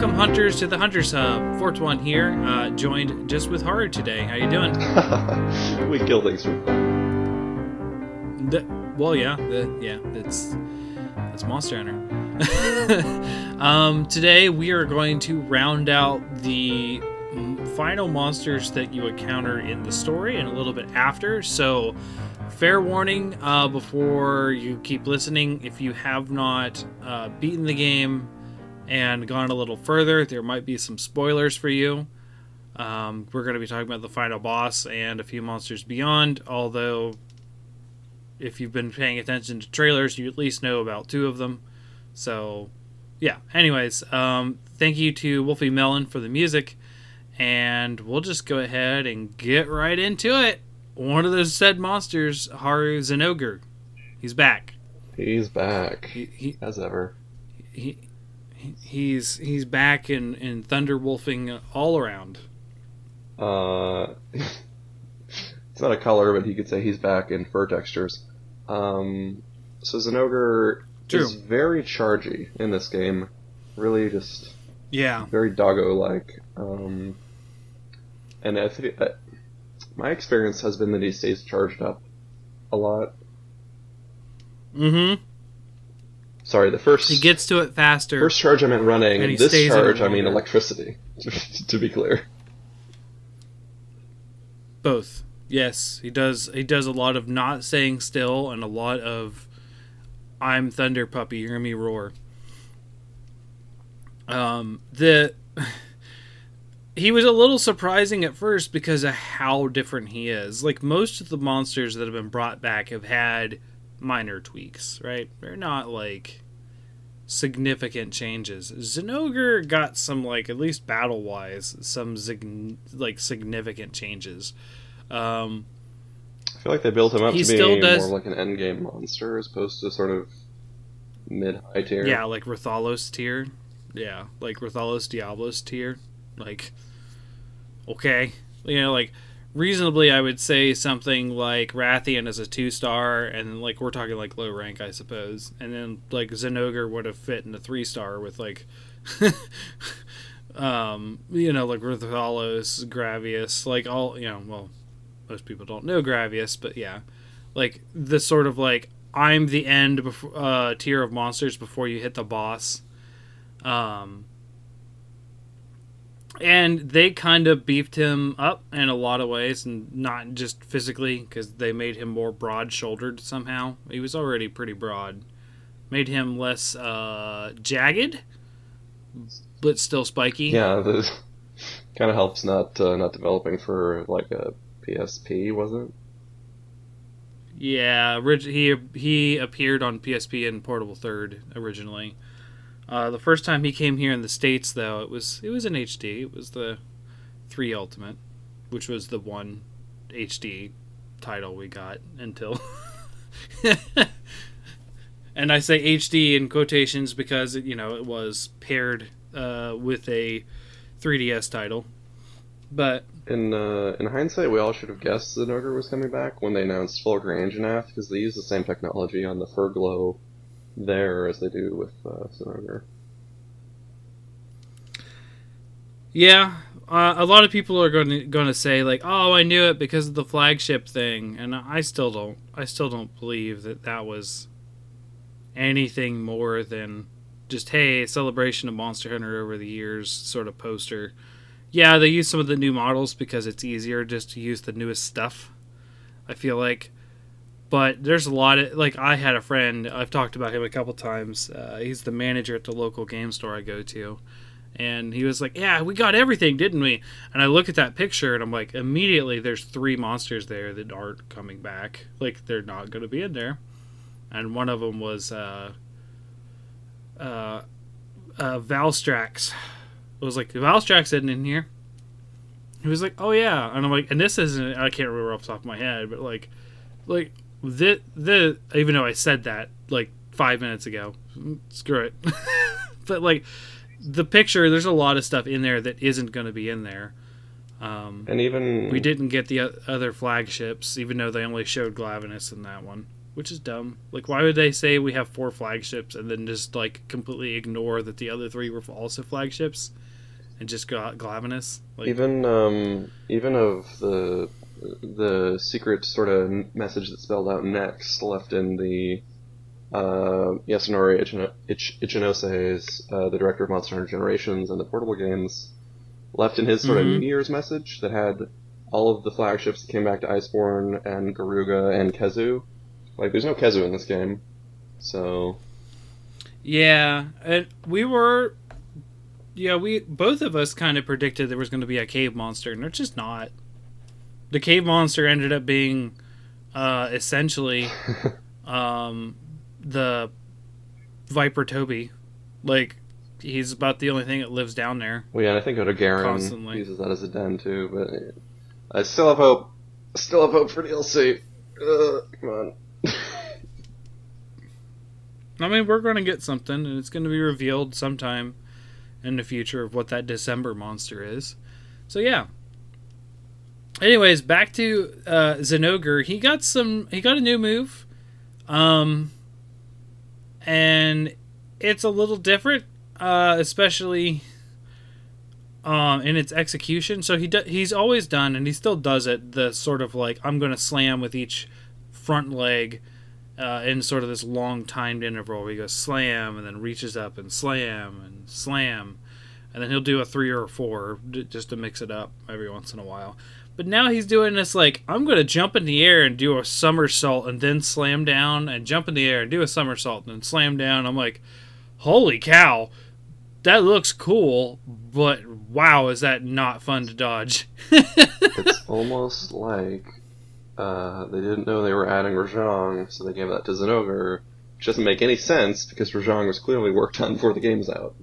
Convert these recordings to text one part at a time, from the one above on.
welcome hunters to the Hunters Hub. Fort One here, uh, joined just with Haru today. How you doing? we kill things for fun. The, well, yeah, the, yeah, it's it's Monster Hunter. um, today we are going to round out the final monsters that you encounter in the story and a little bit after. So, fair warning uh, before you keep listening: if you have not uh, beaten the game and gone a little further, there might be some spoilers for you. Um, we're going to be talking about the final boss and a few monsters beyond, although if you've been paying attention to trailers, you at least know about two of them. So, yeah. Anyways, um, thank you to Wolfie Melon for the music, and we'll just go ahead and get right into it. One of those said monsters, Haru Zinogre. He's back. He's back. He, he as ever. He, he's he's back in in thunder wolfing all around. Uh, it's not a color, but he could say he's back in fur textures. Um, so Zinogre True. is very chargy in this game. Really, just Yeah. very doggo like. Um, and I think uh, my experience has been that he stays charged up a lot. Mm-hmm. Sorry, the first He gets to it faster. first charge I meant running. And This stays in it charge I mean electricity. to be clear. Both. Yes, he does. He does a lot of not staying still and a lot of "I'm Thunder Puppy, hear me roar." Um, the he was a little surprising at first because of how different he is. Like most of the monsters that have been brought back have had minor tweaks, right? They're not like significant changes. Zinogre got some like at least battle wise some zig- like significant changes. Um, I feel like they built him up to be does- more like an endgame monster as opposed to sort of mid high tier. yeah, like Rathalos tier. Yeah, like Rathalos Diablos tier. Like, okay, you know, like reasonably, I would say something like Rathian is a two star, and like we're talking like low rank, I suppose, and then like Zinogre would have fit in a three star with like. um, you know, like Rathalos, Gravios, like all, you know, well, most people don't know Gravios, but yeah, like the sort of like I'm the end before, uh, tier of monsters before you hit the boss. Um, and they kind of beefed him up in a lot of ways, and not just physically, because they made him more broad shouldered somehow. He was already pretty broad. Made him less uh, jagged, but still spiky. Yeah, the kind of helps not uh, not developing for like a PSP, was it? Yeah, he he appeared on PSP and Portable Third originally. Uh, the first time he came here in the states, though, it was it was in HD. It was the three Ultimate, which was the one HD title we got until. and I say HD in quotations because you know it was paired uh, with a 3DS title, but In uh, in hindsight, we all should have guessed Zinogre was coming back when they announced Fulgur Anjanath because they use the same technology on the Furglow there as they do with uh, Zinogre. Yeah, uh, a lot of people are going to going to say like, "Oh, I knew it because of the flagship thing," and I still don't. I still don't believe that that was anything more than just hey, celebration of Monster Hunter over the years sort of poster. Yeah, they use some of the new models because it's easier just to use the newest stuff. I feel like, but there's a lot of like I had a friend. I've talked about him a couple times. Uh, he's the manager at the local game store I go to and he was like, "Yeah, we got everything, didn't we?" And I look at that picture, and I'm like, immediately, there's three monsters there that aren't coming back. Like they're not going to be in there. And one of them was uh, uh, uh, Valstrax. It was like, Valstrax isn't in here. He was like, "Oh yeah," and I'm like, "And this isn't." I can't remember off the top of my head, but like, like the the even though I said that like five minutes ago, screw it. but like the picture, there's a lot of stuff in there that isn't going to be in there. Um, And even we didn't get the other flagships, even though they only showed Glavenus in that one. which is dumb. Like, why would they say we have four flagships and then just like completely ignore that the other three were also flagships and just got Glavenus? Like, even um, even of the the secret sort of message that spelled out next left in the uh, Yasunori Ichino- Ich- Ichinose's, uh, the director of Monster Hunter Generations and the portable games, left in his sort Mhm. of New Year's message that had all of the flagships that came back to Iceborne and Garuga and Khezu. Like, there's no Khezu in this game, so Yeah, and we were, yeah, we both of us kind of predicted there was going to be a cave monster, and there's just not. The cave monster ended up being, uh, essentially, um, the Viper Tobi. Like, he's about the only thing that lives down there. well, yeah. And I think Odogaron Constantly. uses that as a den too, but I still have hope. I still have hope for DLC. Uh, come on. I mean, we're going to get something, and it's going to be revealed sometime in the future of what that December monster is. So yeah. Anyways, back to uh. He got some. He got a new move, um, and it's a little different, uh, especially um, in its execution. So he do, he's always done, and he still does it. The sort of like I'm going to slam with each front leg uh, in sort of this long timed interval where he goes slam and then reaches up and slam and slam and then he'll do a three or a four just to mix it up every once in a while but now he's doing this like i'm going to jump in the air and do a somersault and then slam down and jump in the air and do a somersault and then slam down i'm like holy cow that looks cool but wow is that not fun to dodge it's almost like uh, they didn't know they were adding Rajang, so they gave that to Zinogre, which doesn't make any sense because Rajang was clearly worked on before the game's out.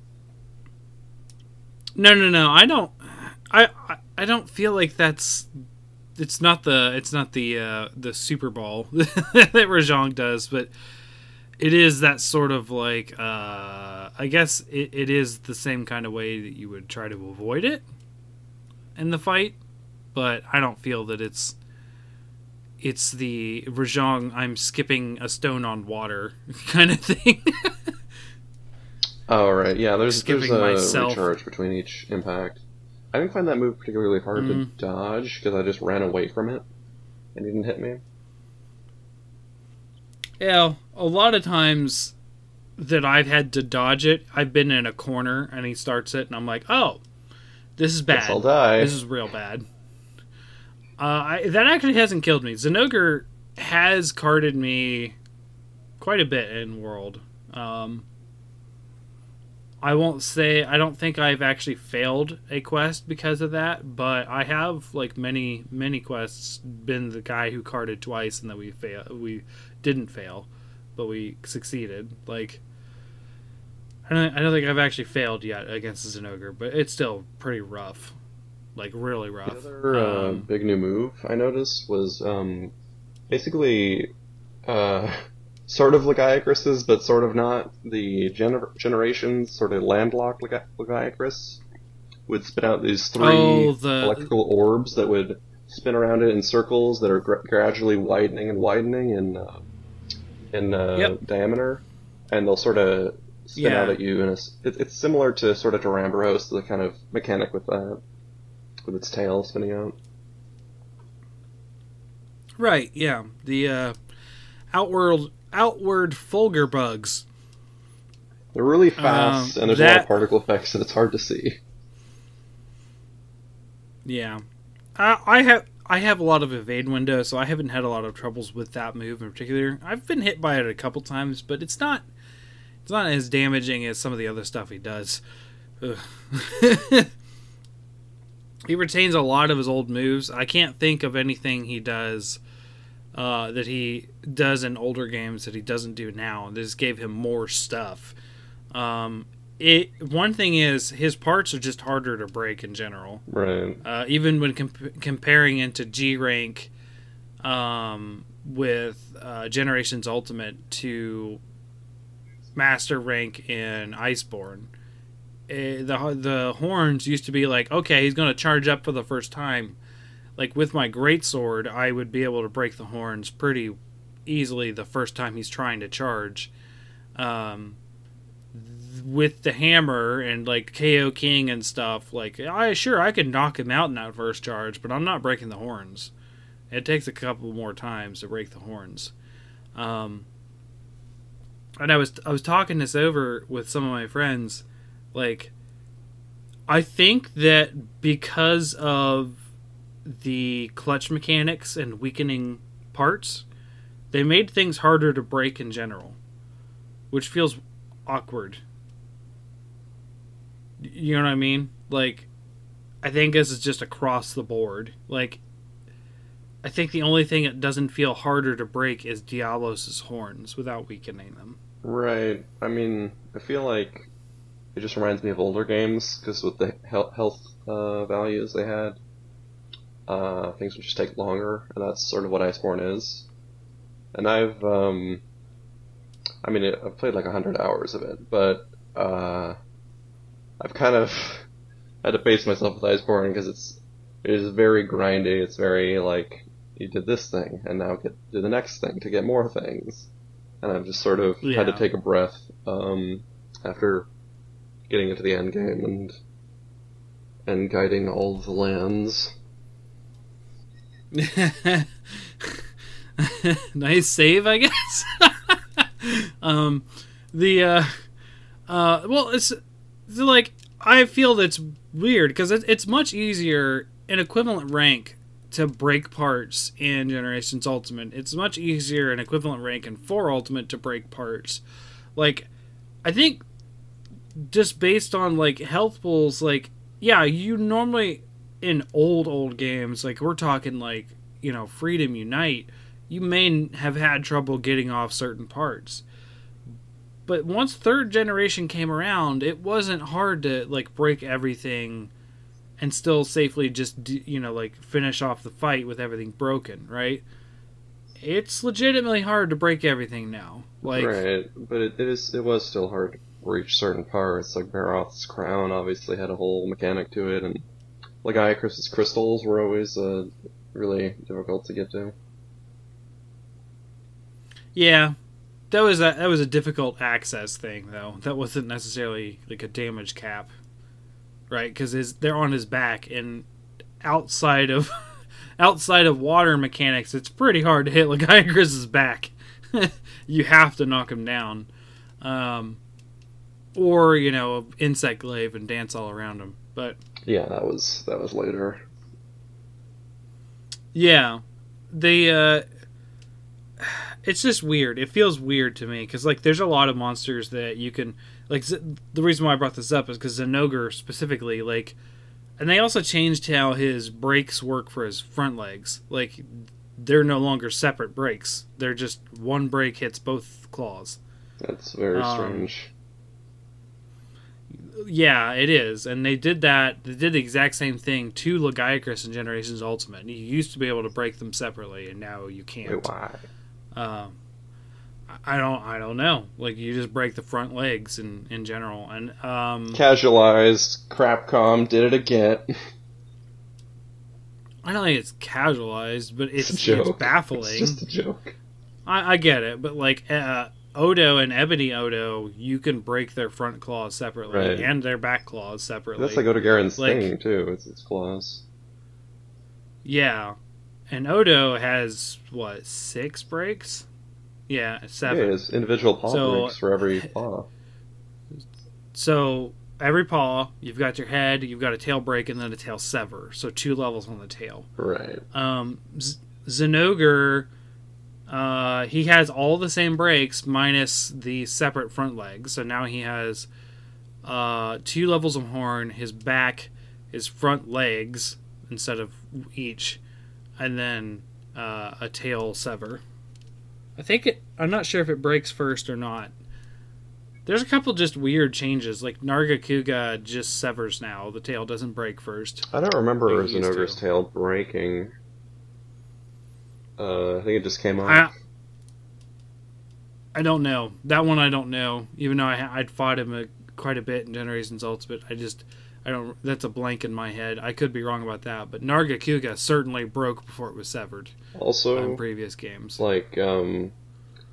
No, no, no. I don't. I I, I don't feel like that's. It's not the. It's not the uh, the Super Bowl that Rajang does, but it is that sort of like. Uh, I guess it, it is the same kind of way that you would try to avoid it in the fight, but I don't feel that it's. It's the Rajang. I'm skipping a stone on water kind of thing. Oh right, yeah. There's there's a myself. recharge between each impact. I didn't find that move particularly hard to Mhm. dodge because I just ran away from it and it didn't hit me. Yeah, a lot of times that I've had to dodge it, I've been in a corner and he starts it, and I'm like, oh, this is bad. I'll die. This is real bad. Uh, I, that actually hasn't killed me. Zinogre has carded me quite a bit in World. Um, I won't say I don't think I've actually failed a quest because of that, but I have like many many quests been the guy who carded twice and that we fail we didn't fail, but we succeeded. Like I don't I don't think I've actually failed yet against the Zinogre, but it's still pretty rough, like really rough. The other uh, Um, big new move I noticed was um, basically uh, sort of Lagiacrus's, but sort of not. The gener- generations sort of landlocked Lag- Lagiacrus would spit out these three Oh, the- electrical orbs that would spin around it in circles that are gra- gradually widening and widening in uh, in uh, Yep. diameter, and they'll sort of spin Yeah. out at you. And it's, it, it's similar to sort of Duramboros, the kind of mechanic with that, with its tail spinning out. Right, yeah. The uh, outward outward Fulgur bugs. They're really fast, Um, and there's a lot of particle effects, and it's hard to see. Yeah, I, I have I have a lot of evade window, so I haven't had a lot of troubles with that move in particular. I've been hit by it a couple times, but it's not it's not as damaging as some of the other stuff he does. He retains a lot of his old moves. I can't think of anything he does uh, that he does in older games that he doesn't do now. This gave him more stuff. Um, it one thing is his parts are just harder to break in general. Right. Uh, even when comp- comparing into G rank um, with uh, Generations Ultimate to Master rank in Iceborne, eh, the the horns used to be like, okay, he's going to charge up for the first time. Like with my great sword, I would be able to break the horns pretty easily the first time he's trying to charge. Um, th- with the hammer and like KO King and stuff, like I sure I could knock him out in that first charge, but I'm not breaking the horns. It takes a couple more times to break the horns. Um, and I was I was talking this over with some of my friends, like I think that because of the clutch mechanics and weakening parts, they made things harder to break in general, which feels awkward. You know what I mean? Like, I think this is just across the board. Like, I think the only thing that doesn't feel harder to break is Diablos' horns without weakening them. Right. I mean, I feel like it just reminds me of older games because with the health, uh, values they had, uh, things would just take longer, and that's sort of what Iceborne is. And I've, um, I mean, I've played like a hundred hours of it, but uh, I've kind of had to pace myself with Iceborne because it's it is very grindy. It's very like you did this thing, and now get do the next thing to get more things. And I've just sort of Yeah. had to take a breath um, after getting into the end game and and guiding all the lands. nice save, I guess. um, the uh, uh, well, it's, like I feel that's weird because it, it's much easier in equivalent rank to break parts in Generations Ultimate. It's much easier in equivalent rank in Four Ultimate to break parts. Like, I think just based on like health pools, like yeah, you normally in old old games, like we're talking like you know Freedom Unite, you may have had trouble getting off certain parts. But once third generation came around, it wasn't hard to like break everything and still safely just you know like finish off the fight with everything broken, right? It's legitimately hard to break everything now. Like right, but it, it is it was still hard to reach certain parts. Like Baroth's crown obviously had a whole mechanic to it, and Lagiacrus's crystals were always uh, really difficult to get to. Yeah, that was a that was a difficult access thing though. That wasn't necessarily like a damage cap, right? Because they're on his back, and outside of outside of water mechanics, it's pretty hard to hit Lagiacrus's back. you have to knock him down, um, or you know, insect glaive and dance all around him. But Yeah, that was that was later. Yeah, the uh, it's just weird. It feels weird to me because like there's a lot of monsters that you can like. Z- the reason why I brought this up is because Zinogre specifically like, and they also changed how his brakes work for his front legs. Like they're no longer separate brakes. They're just one brake hits both claws. That's very Um, strange. Yeah, it is, and they did that. They did the exact same thing to Lagiacrus in Generations Ultimate. You used to be able to break them separately, and now you can't. Wait, why? Um, I- don't. I don't know. Like you just break the front legs in in general, and um, Casualized. Crapcom did it again. I don't think it's casualized, but it's a it's, baffling. It's just a joke. I, I get it, but like uh, Odo and Ebony Odo, you can break their front claws separately Right. and their back claws separately. That's like Odogaron's Like- thing too. It's its claws. yeah, and Odo has what six breaks? Yeah, seven. Yeah, it's individual paw So- breaks for every paw. So every paw, you've got your head, you've got a tail break, and then a tail sever. So two levels on the tail. Right. Um, Z- Zinogre, uh, he has all the same breaks minus the separate front legs. So now he has uh, two levels of horn, his back, his front legs instead of each, and then uh, a tail sever. I think it. I'm not sure if it breaks first or not. There's a couple just weird changes, like Nargacuga just severs now. The tail doesn't break first. I don't remember Like it used tail breaking. Uh, I think it just came off. I, I don't know that one. I don't know. Even though I, I'd fought him a, quite a bit in Generations Ultimate, I just I don't. That's a blank in my head. I could be wrong about that, but Nargacuga certainly broke before it was severed Also, in previous games. like um,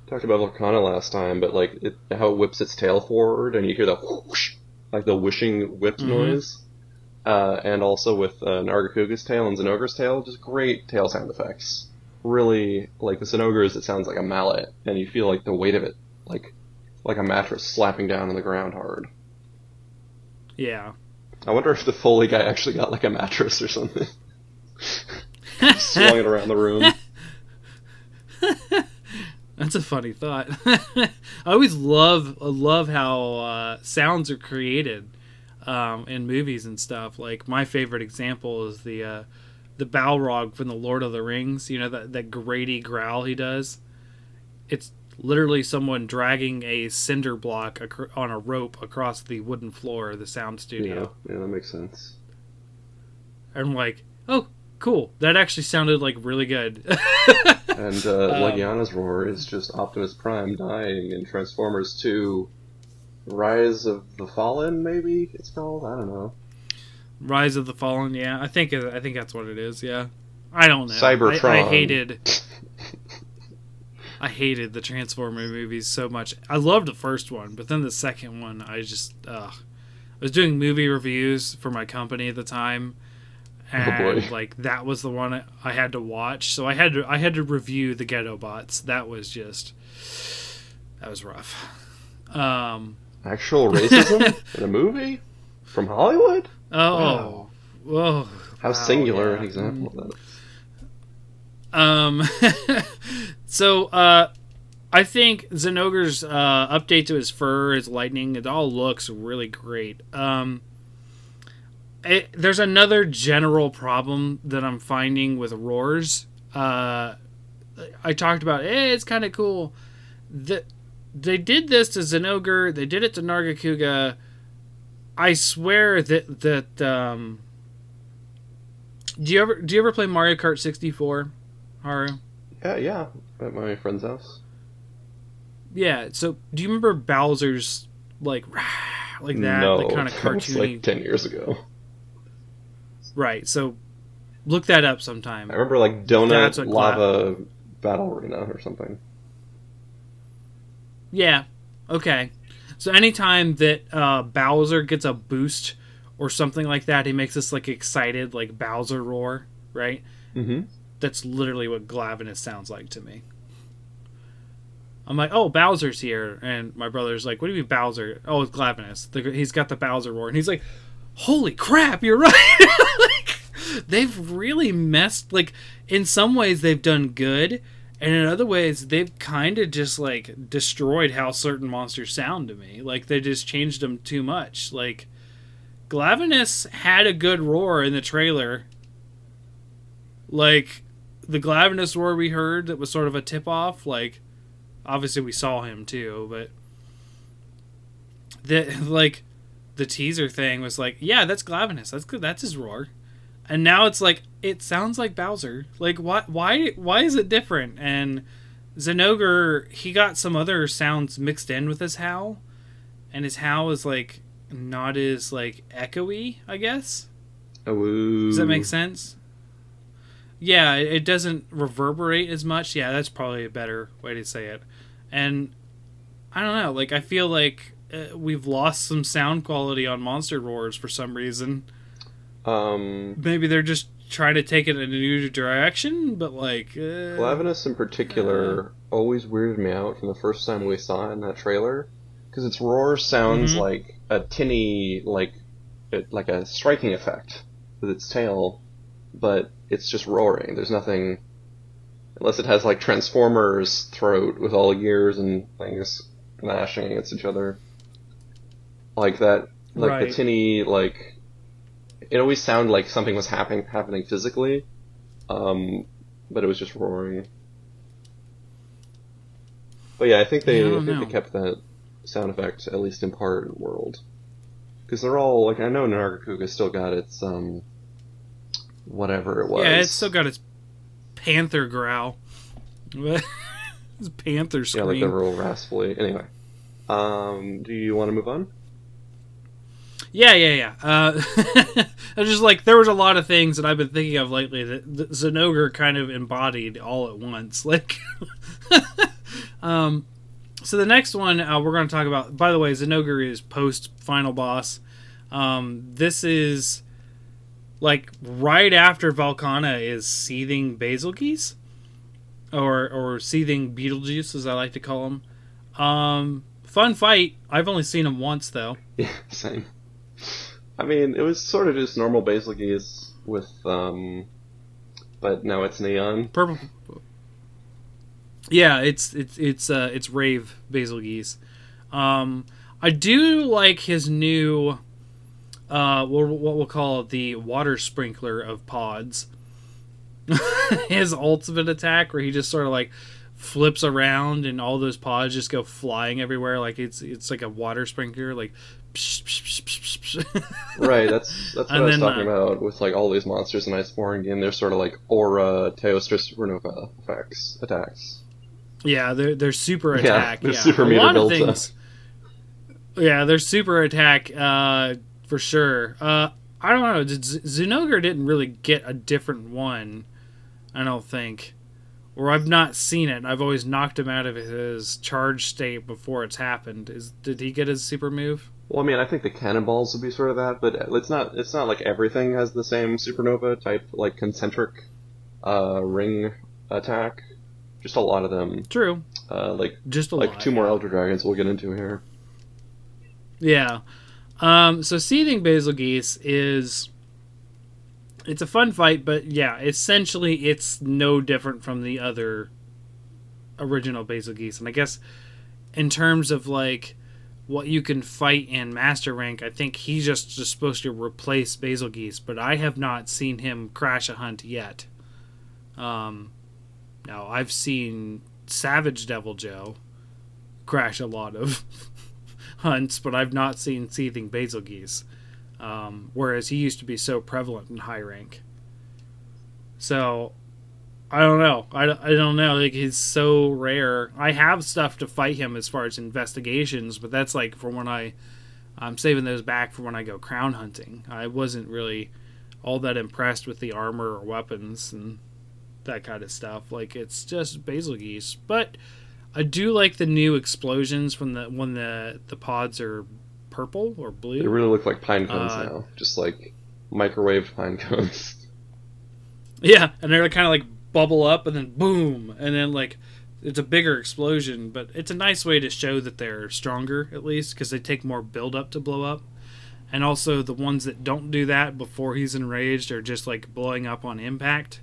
talked about Velkhana last time, but like it, how it whips its tail forward, and you hear the whoosh, like the whooshing whip Mhm. noise. Uh, and also with uh, Nargacuga's tail and Zinogre's tail, just great tail sound effects. Really, like the Zinogre's, it sounds like a mallet, and you feel like the weight of it, like like a mattress slapping down on the ground hard. Yeah. I wonder if the Foley guy actually got like a mattress or something, swung it around the room. That's a funny thought. I always love love how uh, sounds are created um, in movies and stuff. Like my favorite example is the uh, the Balrog from the Lord of the Rings. You know that that grady growl he does. It's literally someone dragging a cinder block acro- on a rope across the wooden floor of the sound studio. yeah, yeah, that makes sense. I'm like, oh, cool. That actually sounded like really good. And uh, Um, Legiana's roar is just Optimus Prime dying in Transformers 2 Rise of the Fallen, maybe it's called? I don't know. Rise of the Fallen. Yeah, I think I think that's what it is. Yeah, I don't know. Cybertron. I, I hated. I hated the Transformer movies so much. I loved the first one, but then the second one, I just. I was doing movie reviews for my company at the time, and Oh, boy. like that was the one I- I had to watch. So I had to I had to review the Ghetto Bots. That was just that was rough. Um. Actual racism in a movie? From Hollywood? Oh. Wow. Whoa. How Wow, singular yeah. an example of that. Um, so uh, I think Zinogre's uh, update to his fur, his lightning, it all looks really great. Um, it, there's another general problem that I'm finding with roars. Uh, I talked about, hey, it's kind of cool. The, they did this to Zinogre. They did it to Nargacuga. I swear that that um, do you ever do you ever play Mario Kart 64? Haru? Yeah, yeah. At my friend's house. Yeah. So, do you remember Bowser's like rah, like that, no, like kind of cartoony? like 10 years ago. Right. So, look that up sometime. I remember like Donut Lava Battle Arena or something. Yeah. Okay. So anytime that uh, Bowser gets a boost or something like that, he makes this like excited like Bowser roar, right? Mm-hmm. That's literally what Glavenus sounds like to me. I'm like, oh, Bowser's here, and my brother's like, what do you mean Bowser? Oh, it's Glavenus. The, he's got the Bowser roar, and he's like, holy crap, you're right. like, they've really messed. Like, in some ways, they've done good, and in other ways, they've kind of just like destroyed how certain monsters sound to me. Like, they just changed them too much. Like, Glavenus had a good roar in the trailer. Like, the Glavenus roar we heard that was sort of a tip off, like obviously we saw him too, but the like the teaser thing was like, yeah, that's Glavenus. That's good. That's his roar. And now it's like it sounds like Bowser. Like why why why is it different? And Zinogre, he got some other sounds mixed in with his howl, and his howl is like not as like echoey, I guess. Oh, Does that make sense? Yeah, it doesn't reverberate as much. Yeah, that's probably a better way to say it. And I don't know, like I feel like uh, we've lost some sound quality on monster roars for some reason. Um, Maybe they're just trying to take it in a new direction, but like uh, Glavenus in particular always weirded me out from the first time we saw it in that trailer because its roar sounds Mhm. like a tinny, like it, like a striking effect with its tail, but it's just roaring. There's nothing unless it has like Transformers throat with all gears and things gnashing against each other, like that, like Right. the tinny like. It always sounded like something was happening happening physically, um, but it was just roaring. But yeah, I think they Yeah, I I, think they kept that sound effect at least in part in World, because they're all like I know Nargacuga still got its um whatever it was. yeah, it's still got its panther growl. His panther yeah like the real raspily. Anyway, um, do you want to move on? Yeah, yeah, yeah. Uh, was just like there was a lot of things that I've been thinking of lately that, that Zinogre kind of embodied all at once. Like, um, so the next one uh, we're going to talk about. By the way, Zinogre is post final boss. Um, this is like right after Velkhana is seething Bazelgeuse, or or seething Beetlejuice, as I like to call them. Um, fun fight. I've only seen him once though. Yeah, same. I mean, it was sort of just normal Bazelgeuse with, um, but now it's neon. Purple. Yeah, it's it's it's uh it's rave Bazelgeuse. Um, I do like his new, uh, what we'll call the water sprinkler of pods. his ultimate attack, where he just sort of like flips around and all those pods just go flying everywhere, like it's it's like a water sprinkler, like. right, that's that's what And I was then, talking uh, about with like all these monsters in Iceborne game. They're sort of like aura, Teostra Supernova effects, attacks. Yeah, they're they're super Yeah, attack. they're yeah, super a meter up. things. Yeah, they're super attack uh, for sure. Uh, I don't know. Did Z- didn't really get a different one. I don't think, or I've not seen it. I've always knocked him out of his charge state before it's happened. Is did he get his super move? Well, I mean, I think the cannonballs would be sort of that, but it's not. It's not like everything has the same supernova type, like concentric uh, ring attack. Just a lot of them, True, uh, like just a like lot, two more. Elder Dragons we'll get into here. Yeah. Um, so seething Bazelgeuse is it's a fun fight, but yeah, essentially it's no different from the other original Bazelgeuse. And I guess in terms of like what you can fight in Master Rank, I think he's just, just supposed to replace Bazelgeuse, but I have not seen him crash a hunt yet. Um, now I've seen Savage Deviljho crash a lot of hunts, but I've not seen seething Bazelgeuse. Um, whereas he used to be so prevalent in high rank. So I don't know. I, I don't know. Like he's so rare. I have stuff to fight him as far as investigations, but that's like for when I I'm saving those back for when I go crown hunting. I wasn't really all that impressed with the armor or weapons and that kind of stuff. Like it's just basil geese, but I do like the new explosions when the when the the pods are purple or blue. They really look like pine cones Uh, now, just like microwave pine cones. Yeah, and they're kind of like bubble up and then boom, and then like it's a bigger explosion, but it's a nice way to show that they're stronger at least because they take more build up to blow up. And also the ones that don't do that before he's enraged are just like blowing up on impact,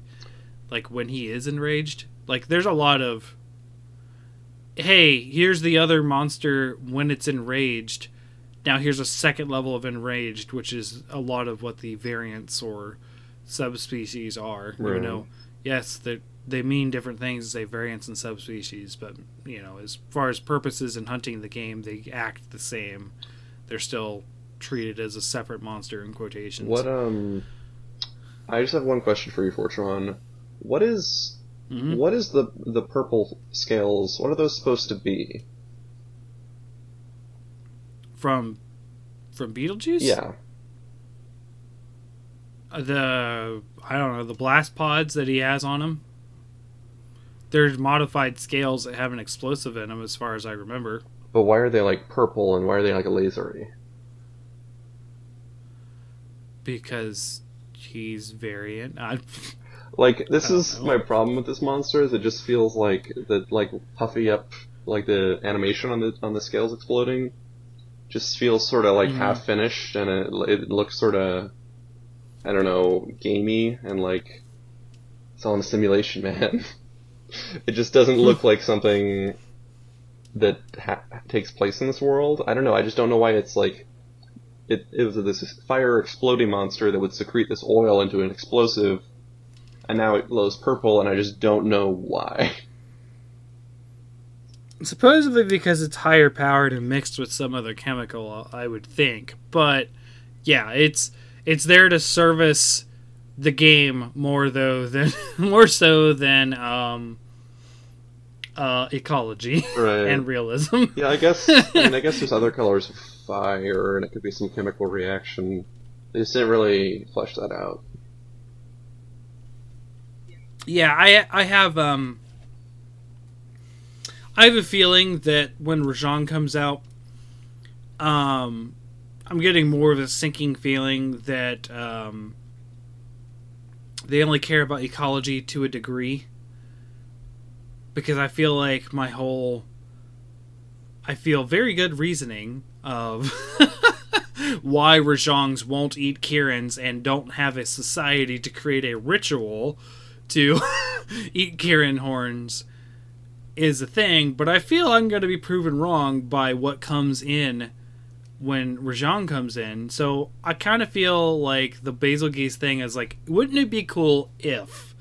like when he is enraged. Like there's a lot of hey, here's the other monster when it's enraged. Now here's a second level of enraged, which is a lot of what the variants or subspecies are. You know, yes, they they mean different things, say variants and subspecies, but you know, as far as purposes in hunting the game, they act the same. They're still treated as a separate monster in quotations. What um, I just have one question for you, Fortron. What is Mhm. what is the the purple scales? What are those supposed to be? from from Beetlejuice? Yeah, Uh, the I don't know the blast pods that he has on him. There's modified scales that have an explosive in them, as far as I remember. but why are they like purple and why are they like a lasery? because he's variant. I, Like this is know. my problem with this monster is it just feels like the like puffy up like the animation on the on the scales exploding just feels sort of like Mhm. half finished and it it looks sort of I don't know gamey and like it's all in a simulation, man. it just doesn't look like something that ha- takes place in this world. I don't know. I just don't know why it's like it, it was this fire exploding monster that would secrete this oil into an explosive, and now it glows purple, and I just don't know why. supposedly because it's higher powered and mixed with some other chemical, I would think. But yeah, it's it's there to service the game more though than more so than um, uh, ecology Right. and realism. yeah, I guess. I mean, I guess there's other colors of fire, and it could be some chemical reaction. They just didn't really flesh that out. Yeah, I I have um I have a feeling that when Rajang comes out, um, I'm getting more of a sinking feeling that um, they only care about ecology to a degree. Because I feel like my whole, I feel very good reasoning of why Rajangs won't eat Kirins and don't have a society to create a ritual to eat Kirin horns is a thing, but I feel I'm going to be proven wrong by what comes in when Rajang comes in. So I kind of feel like the Bazelgeuse thing is like, wouldn't it be cool if,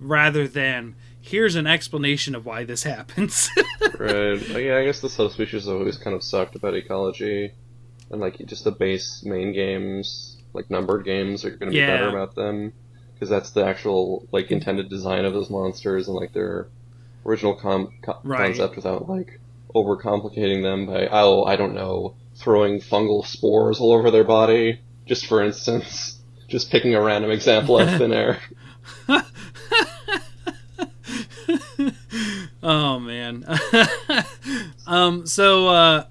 rather than here's an explanation of why this happens. right. Yeah, I guess the subspecies have always kind of sucked about ecology, and like just the base main games, like numbered games, are going to be Yeah. better about them because that's the actual like intended design of those monsters and like their original com- co- Right. concept without like overcomplicating them by oh I don't know throwing fungal spores all over their body. Just for instance, just picking a random example out of thin air. oh man. um. So uh,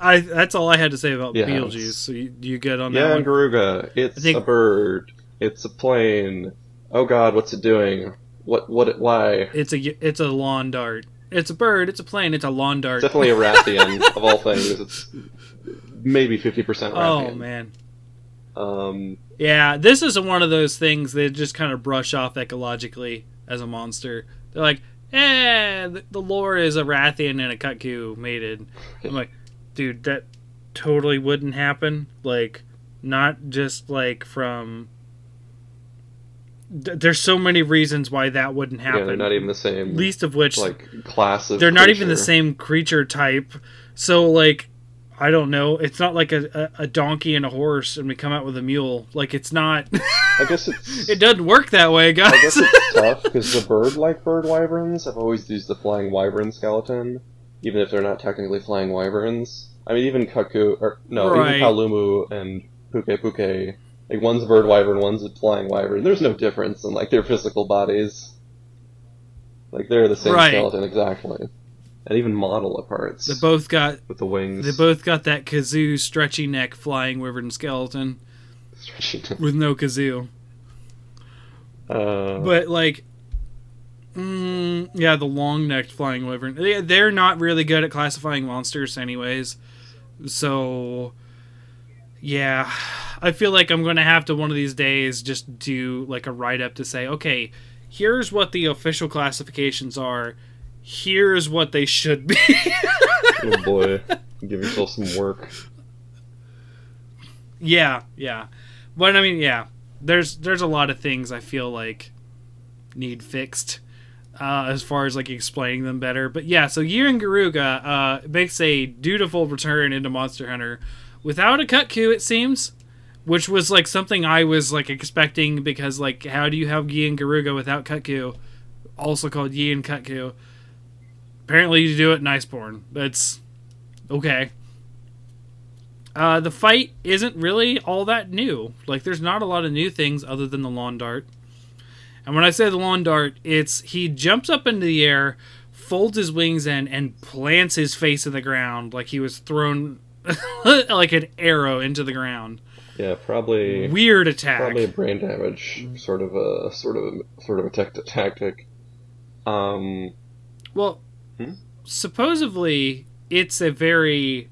I that's all I had to say about Yeah, Beetlejuice. So you, you good on that Yeah, one? Garuga. It's think- a bird. It's a plane. Oh God, what's it doing? What? What? Why? It's a it's a lawn dart. It's a bird. It's a plane. It's a lawn dart. Definitely a Rathian of all things. It's maybe fifty percent Oh Rathian. man. Um, Yeah, this is one of those things they just kind of brush off ecologically as a monster. They're like, eh, the, lore is a Rathian and a Kutku mated. I'm like, dude, that totally wouldn't happen. Like, not just like from. There's so many reasons why that wouldn't happen. yeah, they're not even the same. least of which like class they're not even the same creature type. So like, I don't know. It's not like a, a, a donkey and a horse, and we come out with a mule. Like it's not. I guess it's. it doesn't work that way, I guys. guess it's tough because the bird-like bird wyverns I've always used the flying wyvern skeleton, even if they're not technically flying wyverns. I mean, even Kaku, or no, Right. even Kalumu and Pukei-Pukei, like one's a bird wyvern, one's a flying wyvern. There's no difference in like their physical bodies. Like they're the same Right. skeleton exactly, and even model the parts they both got with the wings. they both got that kazoo stretchy neck flying wyvern skeleton with no kazoo. uh, But like, mm, yeah, the long necked flying wyvern. They, they're not really good at classifying monsters, anyways. So, yeah, I feel like I'm gonna have to one of these days just do like a write up to say, okay, here's what the official classifications are. Here's what they should be. oh boy, give yourself some work. yeah, yeah, but I mean, yeah, there's there's a lot of things I feel like need fixed uh, as far as like explaining them better. But yeah, so Yian Garuga uh, makes a dutiful return into Monster Hunter without a Kutku, it seems, which was like something I was like expecting because like how do you have Yian Garuga without Kutku, also called Yian Kutku? Apparently, you do it in Iceborne. That's okay. Uh, the fight isn't really all that new. Like, there's not a lot of new things other than the lawn dart. And when I say the lawn dart, it's he jumps up into the air, folds his wings in, and plants his face in the ground like he was thrown like an arrow into the ground. Yeah, probably. Weird attack. Probably a brain damage sort of a sort of a, sort of a tactic. Um, Well, Supposedly it's a very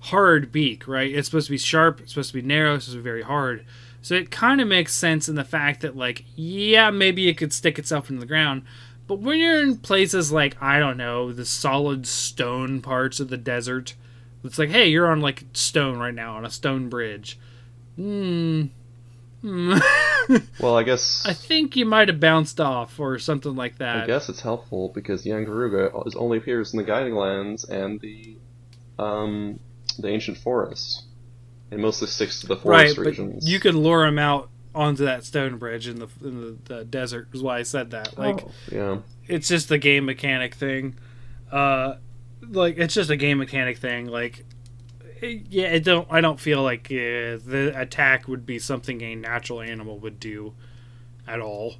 hard beak, right? It's supposed to be sharp, it's supposed to be narrow, it's supposed to be very hard. So it kind of makes sense in the fact that, like, yeah, maybe it could stick itself into the ground. But when you're in places like, I don't know, the solid stone parts of the desert, it's like, hey, you're on, like, stone right now, on a stone bridge. Hmm. Hmm. well, I guess I think you might have bounced off or something like that. I guess it's helpful because Yian Garuga is only appears in the Guiding Lands and the um the ancient forest. It mostly sticks to the forest right, forest but regions. you could lure him out onto that stone bridge in the in the, the desert. Is why I said that. Like, oh, yeah, it's just the game mechanic thing. Uh, like it's just a game mechanic thing. Like, yeah, I don't. I don't feel like uh, the attack would be something a natural animal would do, at all.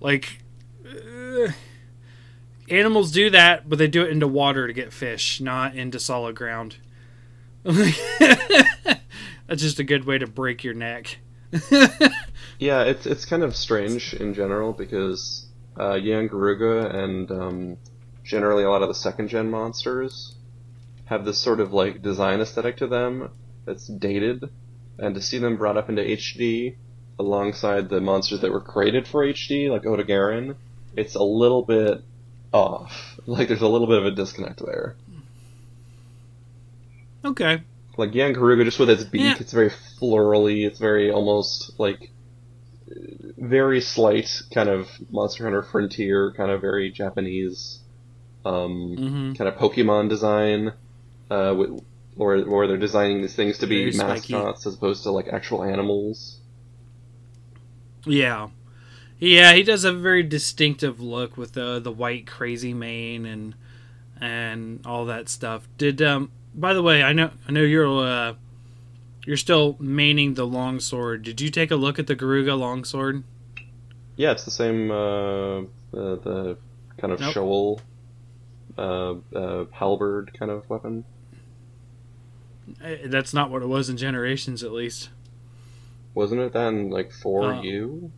Like, uh, animals do that, but they do it into water to get fish, not into solid ground. That's just a good way to break your neck. yeah, it's it's kind of strange in general because uh, Yian Garuga and um, generally a lot of the second gen monsters have this sort of like design aesthetic to them that's dated, and to see them brought up into HD alongside the monsters that were created for HD, like Odogaron, it's a little bit off. Like there's a little bit of a disconnect there. Okay. Like Yian Garuga, just with its beak, Yeah. it's very florally. It's very almost like very slight kind of Monster Hunter Frontier, kind of very Japanese, um, Mm-hmm. kind of Pokemon design, uh, with, where where they're designing these things to be Very spiky. mascots as opposed to like actual animals. Yeah, yeah. He does have a very distinctive look with the the white crazy mane and and all that stuff. Did um. By the way, I know I know you're uh you're still maining the longsword. Did you take a look at the Garuga longsword? Yeah, it's the same uh, the, the kind of Nope. shoal, uh, uh, halberd kind of weapon. That's not what it was in Generations, at least. Wasn't it then like for Uh, you?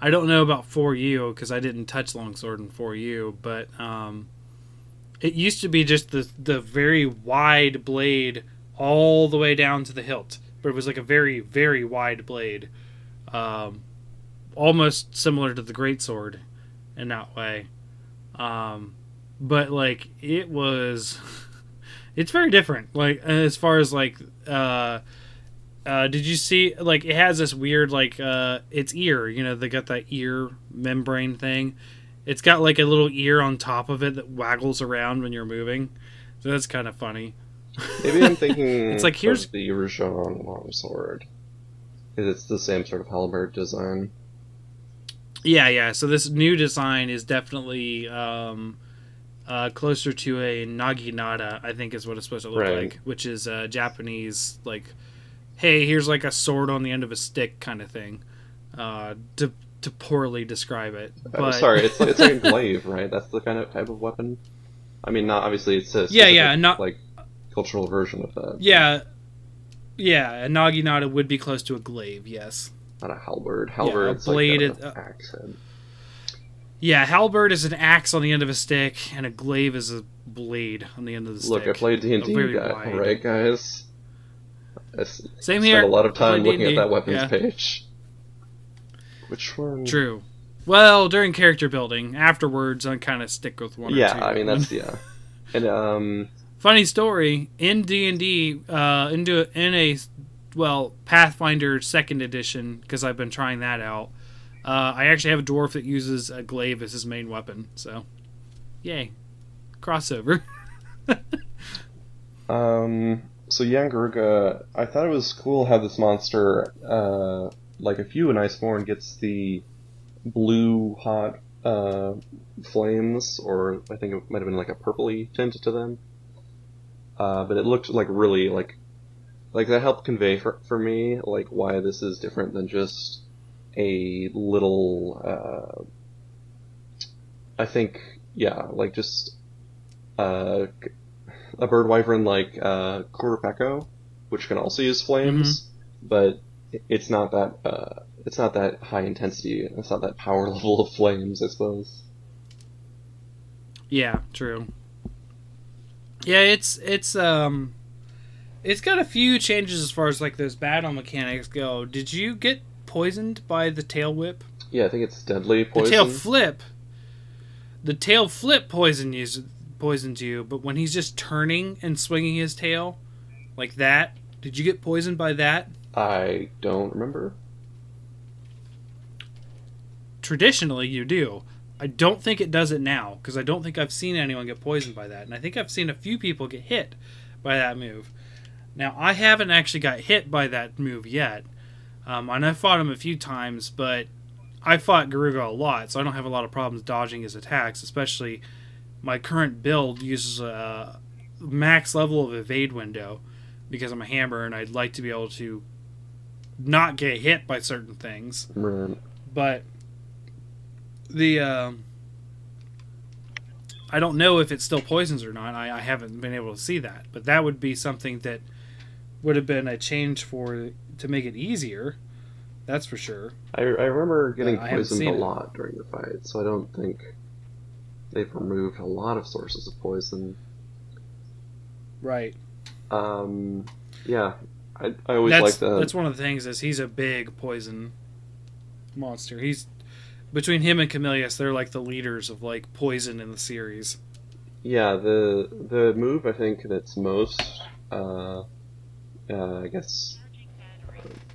I don't know about 4U because I didn't touch longsword in 4U, but um, it used to be just the the very wide blade all the way down to the hilt, but it was like a very very wide blade, um, almost similar to the greatsword in that way. Um, but like it was, it's very different. Like as far as like. Uh, uh, did you see like it has this weird like uh its ear you know they got that ear membrane thing it's got like a little ear on top of it that waggles around when you're moving so that's kind of funny Maybe I'm thinking It's like, here's- the Rajang longsword. it's the same sort of halberd design. yeah yeah so this new design is definitely um uh closer to a naginata i think is what it's supposed to look Right. like which is a japanese like hey here's like a sword on the end of a stick kind of thing uh to to poorly describe it Uh, but sorry, it's it's like a glaive, right? That's the kind of type of weapon. I mean, not obviously it's a Yeah, yeah, not- like cultural version of that. Yeah, yeah, a naginata would be close to a glaive. Yes. Not a halberd. Halberd's bladed- like a uh, axe head. Yeah, halberd is an axe on the end of a stick, and a glaive is a blade on the end of the stick. Look, I played D and D, very guy. wide. All right, guys. I s- Same spent here. a lot of time looking at D&D, that weapons yeah. page. Which one? True. Well, during character building, afterwards, I kind of stick with one. Yeah, or two. I mean that's yeah. And um, funny story in D and D. Uh, into in a well Pathfinder Second Edition because I've been trying that out. Uh, I actually have a dwarf that uses a glaive as his main weapon. So, yay, crossover. Um, so Yian Garuga, I thought it was cool how this monster, uh, like if you and Iceborne gets the blue hot uh, flames, or I think it might have been like a purpley tint to them. Uh, but it looked like really like like that helped convey for for me like why this is different than just a little. Uh, I think yeah, like just uh, a bird wyvern like uh, Kurapeko, which can also use flames, but it's not that uh, it's not that high intensity. It's not that power level of flames, I suppose. Yeah, true. Yeah, it's it's um it's got a few changes as far as like those battle mechanics go. Did you get poisoned by the tail whip? Yeah, I think it's deadly poison. The tail flip. The tail flip poison you, poisons you, but when he's just turning and swinging his tail like that, did you get poisoned by that? I don't remember. Traditionally, you do. I don't think it does it now because I don't think I've seen anyone get poisoned by that, and I think I've seen a few people get hit by that move. Now, I haven't actually got hit by that move yet, um, and I fought him a few times, but I fought Garuga a lot, so I don't have a lot of problems dodging his attacks. Especially, my current build uses a max level of evade window because I'm a hammer and I'd like to be able to not get hit by certain things. Right. But the um I don't know if it still poisons or not. I, I haven't been able to see that, but that would be something that would have been a change for to make it easier. That's for sure. I, I remember getting haven't poisoned a seen it. lot during the fight, so I don't think they've removed a lot of sources of poison. Right. Um, yeah, I, I always like that. that's one of the things is he's a big poison monster. He's between him and Camillus, they're like the leaders of like poison in the series. Yeah, the the move I think that's most, uh, uh, I guess,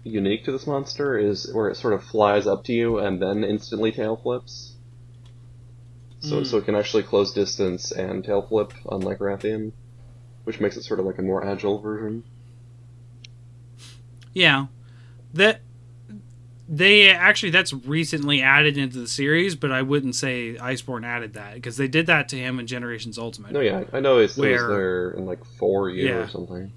unique to this monster is where it sort of flies up to you and then instantly tail flips. So Mm. so it can actually close distance and tail flip, unlike Rathian, which makes it sort of like a more agile version. Yeah. That they actually that's recently added into the series, but I wouldn't say Iceborne added that because they did that to him in Generations Ultimate. No, yeah, I know it's, it was there in like four years Yeah. or something.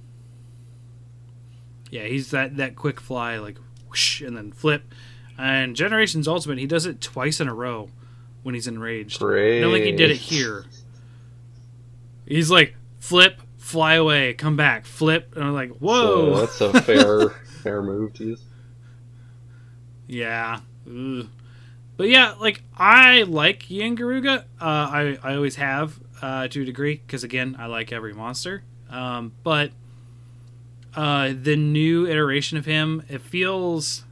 Yeah, he's that that quick fly like whoosh and then flip. And Generations Ultimate, he does it twice in a row when he's enraged. Great. I don't think he did it here. He's like flip, fly away, come back, flip, and I'm like, whoa. So that's a fair fair move to use. Yeah. Ugh. But yeah, like I like Yian Garuga. Uh, I I always have uh, to a degree because again, I like every monster. Um, but uh, the new iteration of him, it feels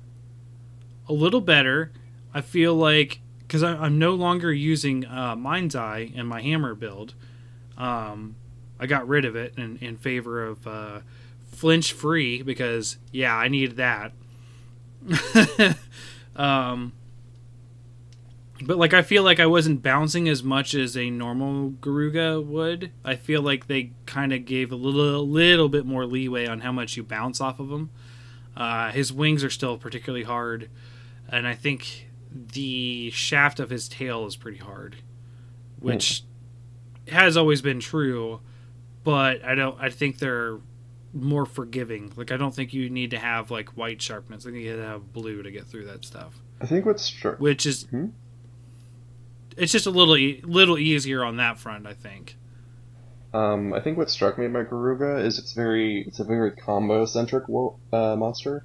a little better. I feel like because I'm no longer using uh, Mind's Eye in my hammer build. Um, I got rid of it in, in favor of uh, flinch free because yeah, I needed that. um, but like I feel like I wasn't bouncing as much as a normal Garuga would. I feel like they kind of gave a little little bit more leeway on how much you bounce off of him. Uh, his wings are still particularly hard, and I think the shaft of his tail is pretty hard, which has always been true. But I don't. I think they're more forgiving. Like I don't think you need to have like white sharpness. I think you have to have blue to get through that stuff. I think what's str- Which is Hmm? It's just a little e- little easier on that front. I think. Um, I think what struck me about Garuga is it's very it's a very combo centric wo- uh, monster,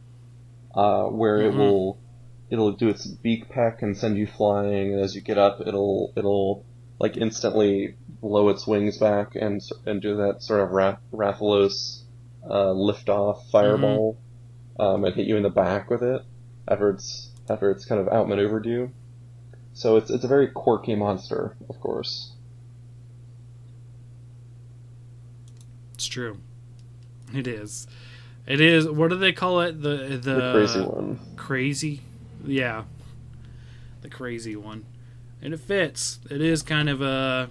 uh, where Mhm. it will it'll do its beak peck and send you flying, and as you get up, it'll it'll like instantly blow its wings back and and do that sort of Ra- Rathalos uh, lift off fireball, um, and hit you in the back with it after it's after it's kind of outmaneuvered you. So it's it's a very quirky monster, of course. It's true. It is. It is. What do they call it? The the, The crazy one. Crazy. Yeah. The crazy one. And it fits. It is kind of a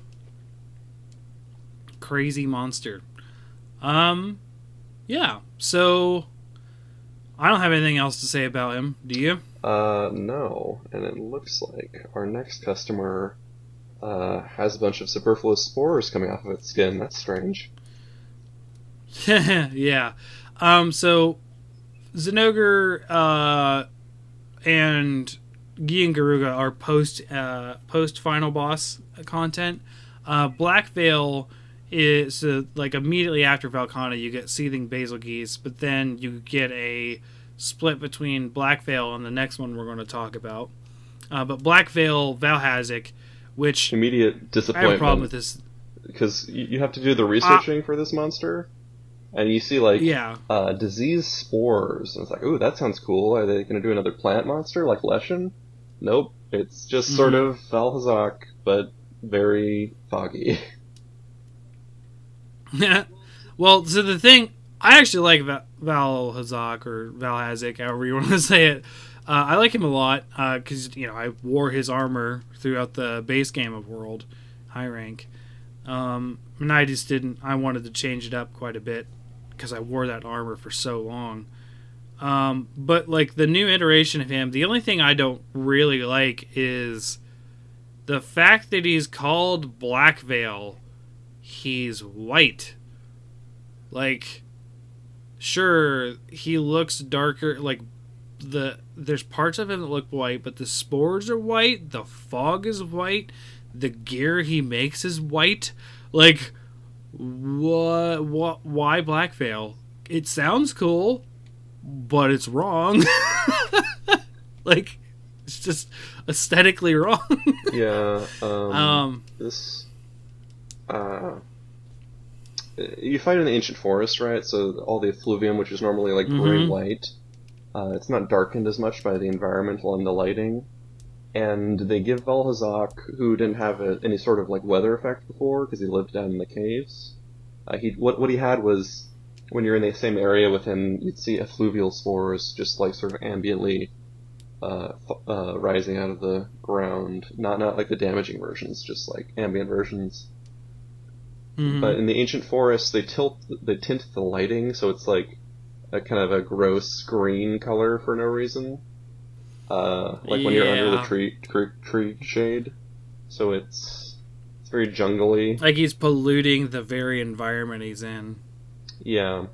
crazy monster. Um yeah. So I don't have anything else to say about him. Do you? Uh, no. And it looks like our next customer uh, has a bunch of superfluous spores coming off of its skin. That's strange. yeah. Um, so Zinogre uh, and Yian Garuga are post uh, post final boss content. Uh, Black Veil is uh, like immediately after Velkhana, you get Seething Bazelgeuse, but then you get a split between Black Veil and the next one we're going to talk about. Uh, but Black Veil Vaal Hazak, which Immediate disappointment. I have a problem with this. Because you, have to do the researching for this monster, and you see, like, Yeah, uh, disease spores. And it's like, ooh, that sounds cool. Are they going to do another plant monster like Leshen? Nope. It's just sort Mhm. of Vaal Hazak, but very foggy. Yeah. well, so the thing, I actually like Va- Vaal Hazak or Val Hazik, however you want to say it. Uh, I like him a lot because you know I wore his armor throughout the base game of World, high rank, um, and I just didn't. I wanted to change it up quite a bit because I wore that armor for so long. Um, but like the new iteration of him, the only thing I don't really like is the fact that he's called Black Veil. He's white. Like, sure, he looks darker. Like, the there's parts of him that look white, but the spores are white. The fog is white. The gear he makes is white. Like, what? What? Why Black Veil? It sounds cool, but it's wrong. like, it's just aesthetically wrong. yeah. Um, um, this. Uh, you fight in the ancient forest, right? So all the effluvium, which is normally like Mhm. gray white, uh, it's not darkened as much by the environmental and the lighting. And they give Vaal Hazak, who didn't have a, any sort of like weather effect before because he lived down in the caves. Uh, he what what he had was when you're in the same area with him, you'd see effluvial spores just like sort of ambiently uh, uh, rising out of the ground. Not not like the damaging versions, just like ambient versions. Mhm. But in the ancient forest, they tilt, they tint the lighting, so it's like a kind of a gross green color for no reason. Uh, like when you're under the tree, tree tree shade. So it's it's very jungly. like he's polluting the very environment he's in. Yeah.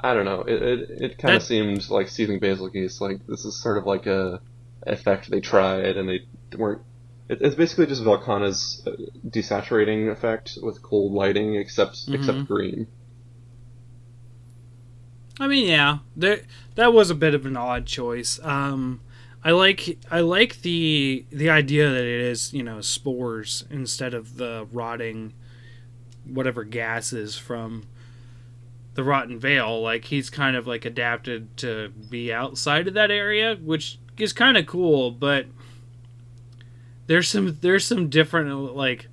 I don't know. It it, it kind of seemed like seething Bazelgeuse. Like this is sort of like a effect they tried and they weren't. It, it's basically just Velkhana's uh, desaturating effect with cold lighting, except Mhm. except green. I mean, yeah, there that was a bit of an odd choice. Um, I like I like the the idea that it is you know spores instead of the rotting whatever gases from the rotten veil. Like he's kind of like adapted to be outside of that area, which is kind of cool. But there's some there's some different like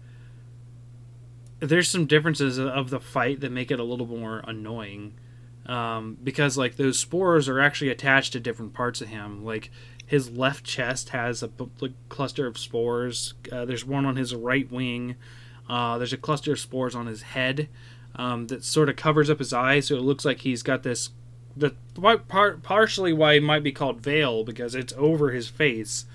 there's some differences of the fight that make it a little more annoying um, because like those spores are actually attached to different parts of him. Like his left chest has a cluster of spores. Uh, there's one on his right wing. Uh, there's a cluster of spores on his head um, that sort of covers up his eyes, so it looks like he's got this. The part partially why it might be called veil because it's over his face,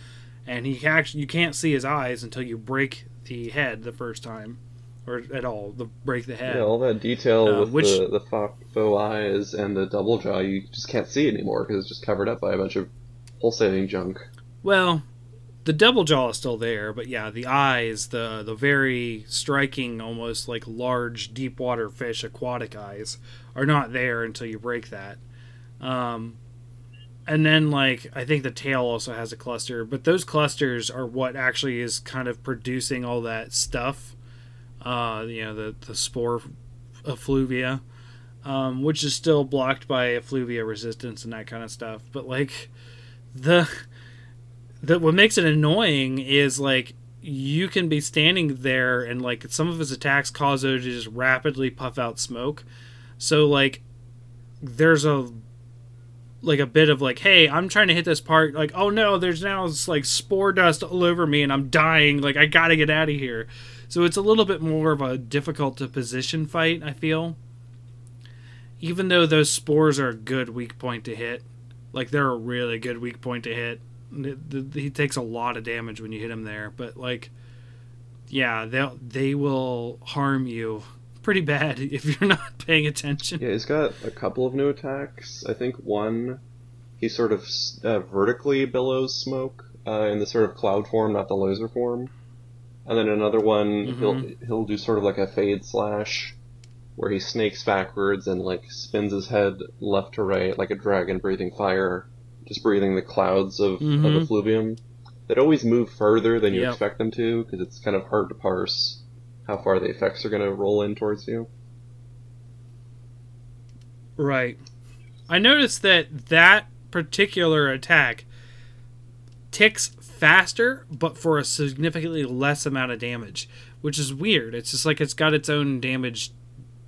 and he actually you can't see his eyes until you break the head the first time, or at all the break the head. Yeah, all that detail Uh, with which- the the faux, eyes and the double jaw, you just can't see anymore because it's just covered up by a bunch of pulsating junk. Well, the double jaw is still there, but yeah, the eyes, the the very striking, almost like large deep water fish aquatic eyes, are not there until you break that. Um, and then like I think the tail also has a cluster, but those clusters are what actually is kind of producing all that stuff. Uh, you know, the the spore effluvia, um, which is still blocked by effluvia resistance and that kind of stuff. But like the the what makes it annoying is like you can be standing there and like some of his attacks cause it to just rapidly puff out smoke. So like there's a like a bit of like, hey, I'm trying to hit this part. Like, oh no, there's now like spore dust all over me and I'm dying. Like, I gotta get out of here. So it's a little bit more of a difficult to position fight. I feel, even though those spores are a good weak point to hit, like they're a really good weak point to hit. He takes a lot of damage when you hit him there, but like, yeah, they they will harm you pretty bad if you're not paying attention. Yeah, he's got a couple of new attacks. I think one, he sort of uh, vertically billows smoke uh, in the sort of cloud form, not the laser form. And then another one, he'll he'll do sort of like a fade slash, where he snakes backwards and like spins his head left to right like a dragon breathing fire, just breathing the clouds of, Mhm. of effluvium that always move further than you Yep. expect them to because it's kind of hard to parse how far the effects are going to roll in towards you. Right. I noticed that that particular attack ticks faster, but for a significantly less amount of damage, which is weird. It's just like it's got its own damage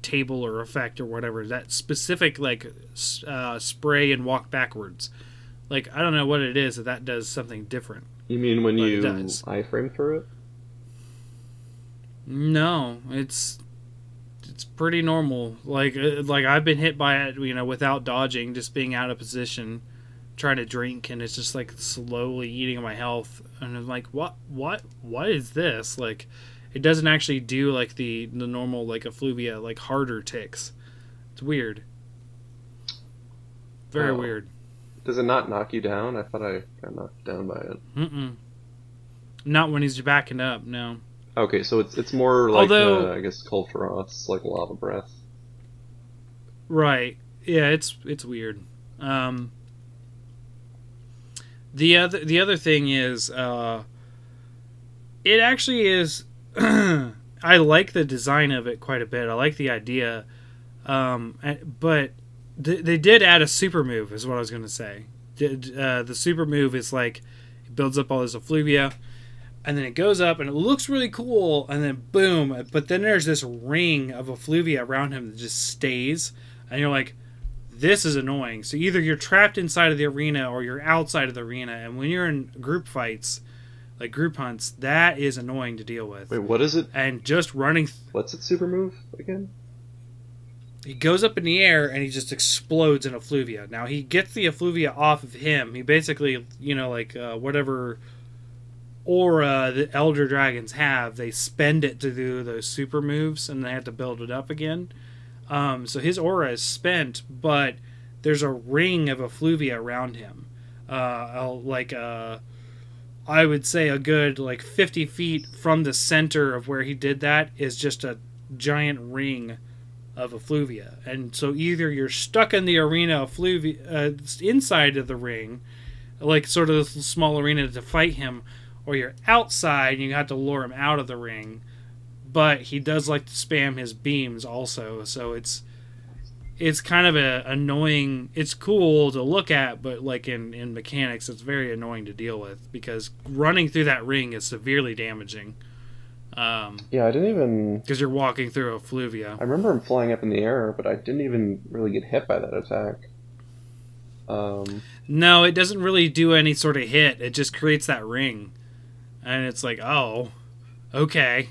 table or effect or whatever. That specific like uh, spray and walk backwards. Like I don't know what it is that that does something different. You mean when you iframe through it? No, it's it's pretty normal. Like uh, like I've been hit by it, you know, without dodging, just being out of position, trying to drink, and it's just like slowly eating my health. And I'm like, what, what, what is this? Like, it doesn't actually do like the the normal like effluvia like harder ticks. It's weird. Very Oh. weird. Does it not knock you down? I thought I got knocked down by it. Mm-mm. Not when he's backing up. No. Okay, so it's it's more like Although- uh, I guess frost, like lava breath. Right. Yeah, it's it's weird. Um the other the other thing is uh it actually is I like the design of it quite a bit. I like the idea. Um but th- they did add a super move is what I was going to say. Did uh, the super move is like it builds up all this effluvia and then it goes up and it looks really cool and then boom but then there's this ring of effluvia around him that just stays and you're like this is annoying so either you're trapped inside of the arena or you're outside of the arena and when you're in group fights like group hunts that is annoying to deal with Wait, what is it? and just running What's its super move again? he goes up in the air and he just explodes in effluvia now he gets the effluvia off of him he basically you know like uh, whatever aura the elder dragons have they spend it to do those super moves and they have to build it up again um, so his aura is spent but there's a ring of effluvia around him uh, like uh, i would say a good like 50 feet from the center of where he did that is just a giant ring of effluvia. And so either you're stuck in the arena effluvia uh, inside of the ring, like sort of this small arena to fight him, or you're outside and you have to lure him out of the ring. But he does like to spam his beams also, so it's it's kind of a annoying. It's cool to look at, but like in in mechanics, it's very annoying to deal with because running through that ring is severely damaging. Um, Yeah, I didn't even. because you're walking through a fluvia I remember him flying up in the air, but I didn't even really get hit by that attack. Um, No, it doesn't really do any sort of hit. It just creates that ring. And it's like, oh, okay.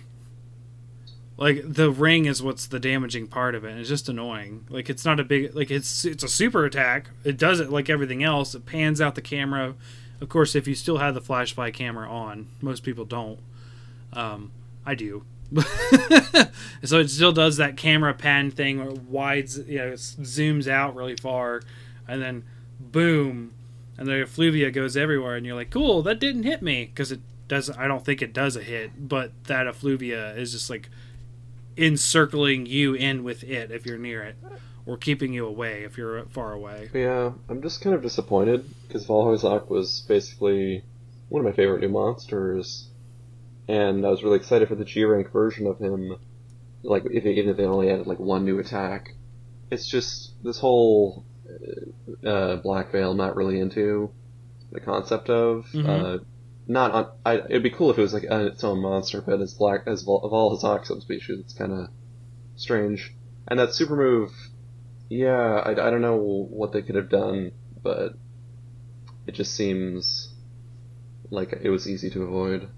Like the ring is what's the damaging part of it. It's just annoying. Like it's not a big like it's it's a super attack. It does it like everything else. It pans out the camera. Of course, if you still have the flashlight camera on, most people don't. Um, I do. so it still does that camera pan thing where it wides, you know, it zooms out really far, and then boom, and the effluvia goes everywhere, and you're like, cool, that didn't hit me because it does. I don't think it does a hit, but that effluvia is just like encircling you in with it if you're near it, or keeping you away if you're far away. yeah, I'm just kind of disappointed because Vaal Hazak was basically one of my favorite new monsters, and I was really excited for the G rank version of him. Like, if even if they only added like one new attack, it's just this whole uh, uh, Black Veil. I'm not really into the concept of. Mhm. Uh, not on. I, it'd be cool if it was like its own monster, but as black as of all his subspecies, it's kind of strange. And that super move, yeah, I, I don't know what they could have done, but it just seems like it was easy to avoid.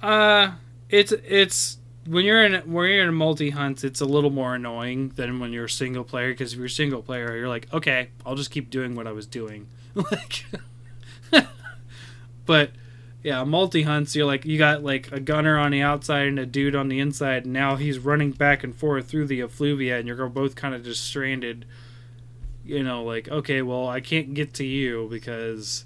Uh, it's it's when you're in when you're in a multi hunt, it's a little more annoying than when you're single player. Because if you're single player, you're like, okay, I'll just keep doing what I was doing. like, but yeah, multi hunts, you're like you got like a gunner on the outside and a dude on the inside. And now he's running back and forth through the effluvia, and you're both kind of just stranded. You know, like okay, well, I can't get to you because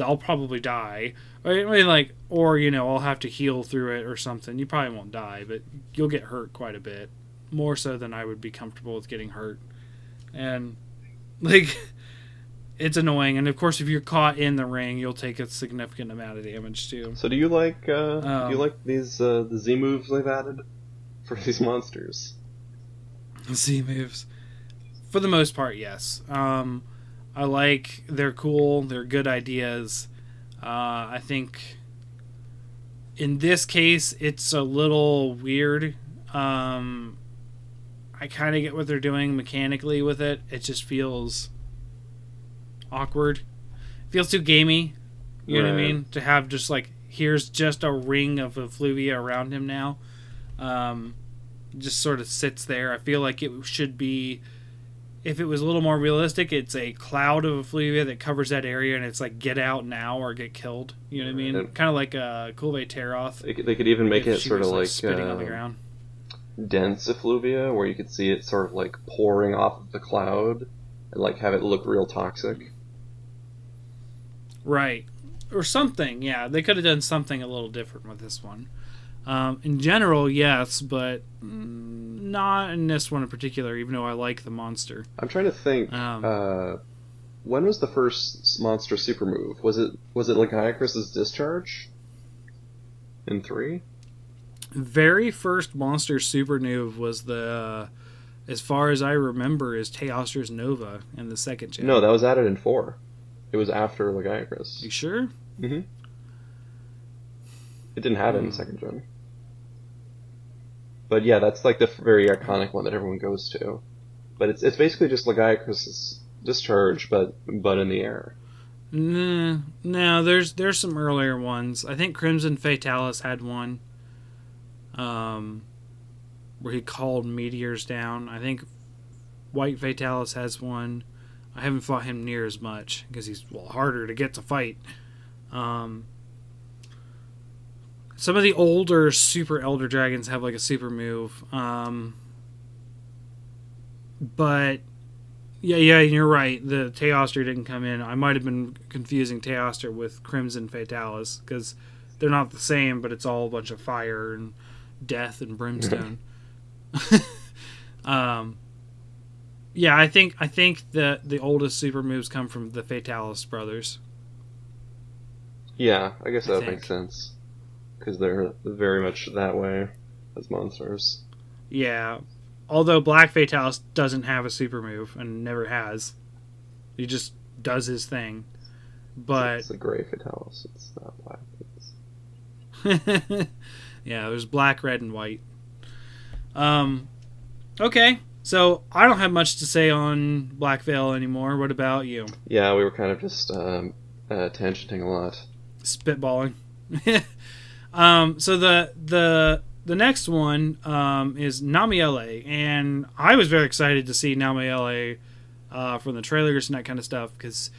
I'll probably die. I mean, like, or you know, I'll have to heal through it or something. You probably won't die, but you'll get hurt quite a bit, more so than I would be comfortable with getting hurt. And like, it's annoying. And of course, if you're caught in the ring, you'll take a significant amount of damage too. So, do you like uh, do Um, you like these uh, the Z moves they've added for these monsters? Z moves, for the most part, yes. Um, I like they're cool. They're good ideas. Uh, I think in this case it's a little weird. Um, I kind of get what they're doing mechanically with it. It just feels awkward. feels too gamey. You know what I mean? To have just like here's just a ring of effluvia around him now. Um, just sort of sits there. I feel like it should be if it was a little more realistic, it's a cloud of effluvia that covers that area, and it's like get out now or get killed. You know what I mean? Kind of like uh, Kulve Taroth. They could, they could even make it sort of was, like spitting on the uh, ground. dense effluvia, where you could see it sort of like pouring off of the cloud, and like have it look real toxic. Right. Or something, yeah. They could have done something a little different with this one. Um, in general, yes, but not in this one in particular, even though I like the monster. I'm trying to think. Um, uh, when was the first monster super move? Was it was it Lagiacrus's discharge? In three? very first monster super move was the, uh, as far as I remember, is Teostra's Nova in the second gen. No, that was added in four. It was after Lagiacrus. You sure? Mm-hmm. It didn't have it in Hmm. second gen. But yeah, that's like the very iconic one that everyone goes to. But it's it's basically just Lagiacrus's discharge, but but in the air. Nah, no, there's there's some earlier ones. I think Crimson Fatalis had one. Um, where he called meteors down. I think White Fatalis has one. I haven't fought him near as much because he's well harder to get to fight. Um, some of the older super elder dragons have like a super move. Um, but yeah, yeah, you're right. The Teostra didn't come in. I might have been confusing Teostra with Crimson Fatalis because they're not the same, but it's all a bunch of fire and death and brimstone. um, yeah, I think I think the the oldest super moves come from the Fatalis brothers. Yeah, I guess that think. makes sense because they're very much that way as monsters. Yeah, although Black Fatalis doesn't have a super move and never has. He just does his thing. But it's the gray fatalis. It's not black. It's... yeah, there's black, red, and white. Um, okay, so I don't have much to say on Black Veil anymore. What about you? Yeah, we were kind of just um, uh, tangenting a lot. Spitballing. um, so the the the next one um, is Namielle, and I was very excited to see Namielle uh, from the trailers and that kind of stuff because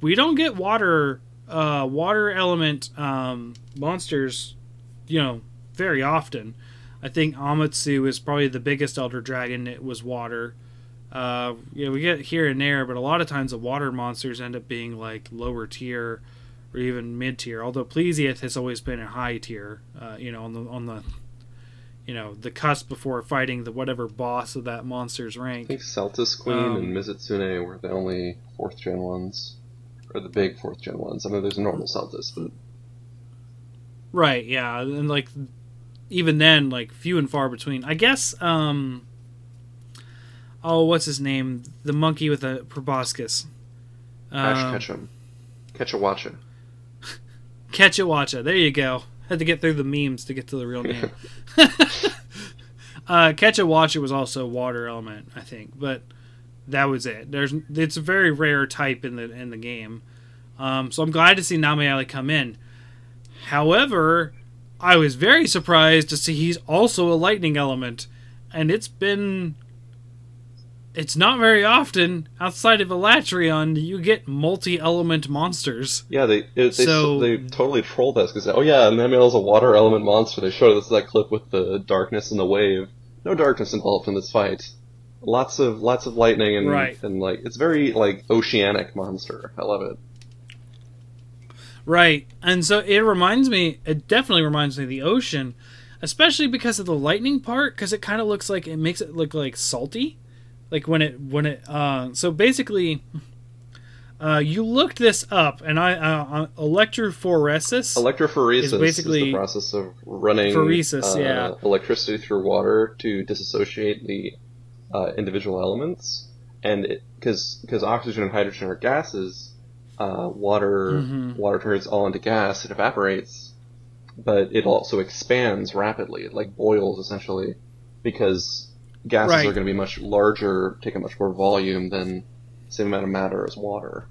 we don't get water uh, water element um, monsters, you know, very often. I think Amatsu is probably the biggest Elder Dragon. It was water. Uh, yeah, we get here and there, but a lot of times the water monsters end up being like lower tier or even mid tier. Although Plesioth has always been a high tier. Uh, you know, on the on the you know the cusp before fighting the whatever boss of that monster's rank. I think Seltas Queen Um, and Mizutsune were the only fourth gen ones, or the big fourth gen ones. I mean, there's a normal Seltas, but Right, yeah, and like even then, like few and far between. I guess. um Oh, what's his name? The monkey with a proboscis. Ash Um, Ketchum, Kecha Wacha. Kecha Wacha. There you go. Had to get through the memes to get to the real name. uh, Kecha Wacha was also water element, I think, but that was it. There's it's a very rare type in the in the game, um, so I'm glad to see Namielle come in. However, I was very surprised to see he's also a lightning element, and it's been. It's not very often outside of Alatreon do you get multi-element monsters. Yeah, they it, they So- they totally trolled us because oh yeah, Namielle's a water element monster. They showed us that clip with the darkness and the wave. No darkness involved in this fight. Lots of lots of lightning and Right. and like it's very like oceanic monster. I love it. Right. And so it reminds me, it definitely reminds me of the ocean, especially because of the lightning part, because it kind of looks like, it makes it look like salty. Like when it, when it, uh, so basically, uh, you looked this up, and I, uh, uh, electrophoresis. Electrophoresis Is is, basically- the process of running Phoresis, uh, yeah. electricity through water to disassociate the uh, individual elements, and it because because oxygen and hydrogen are gases, uh, water Mhm. water turns all into gas, it evaporates, but it also expands rapidly. It like boils essentially because gases Right. are going to be much larger, take a much more volume than the same amount of matter as water.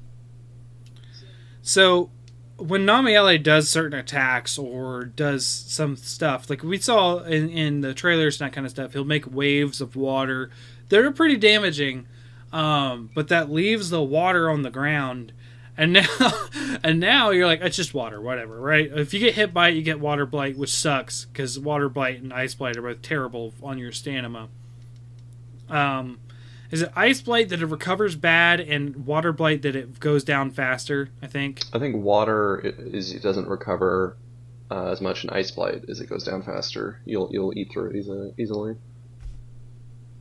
So when Namielle does certain attacks or does some stuff, like we saw in, in the trailers and that kind of stuff, he'll make waves of water They're pretty damaging. Um, but that leaves the water on the ground. And now, and now you're like, it's just water, whatever, right? If you get hit by it, you get water blight, which sucks because water blight and ice blight are both terrible on your stamina. Um, is it ice blight that it recovers bad and water blight that it goes down faster? I think. I think water is it doesn't recover uh, as much in ice blight as it goes down faster. You'll you'll eat through it easy, easily.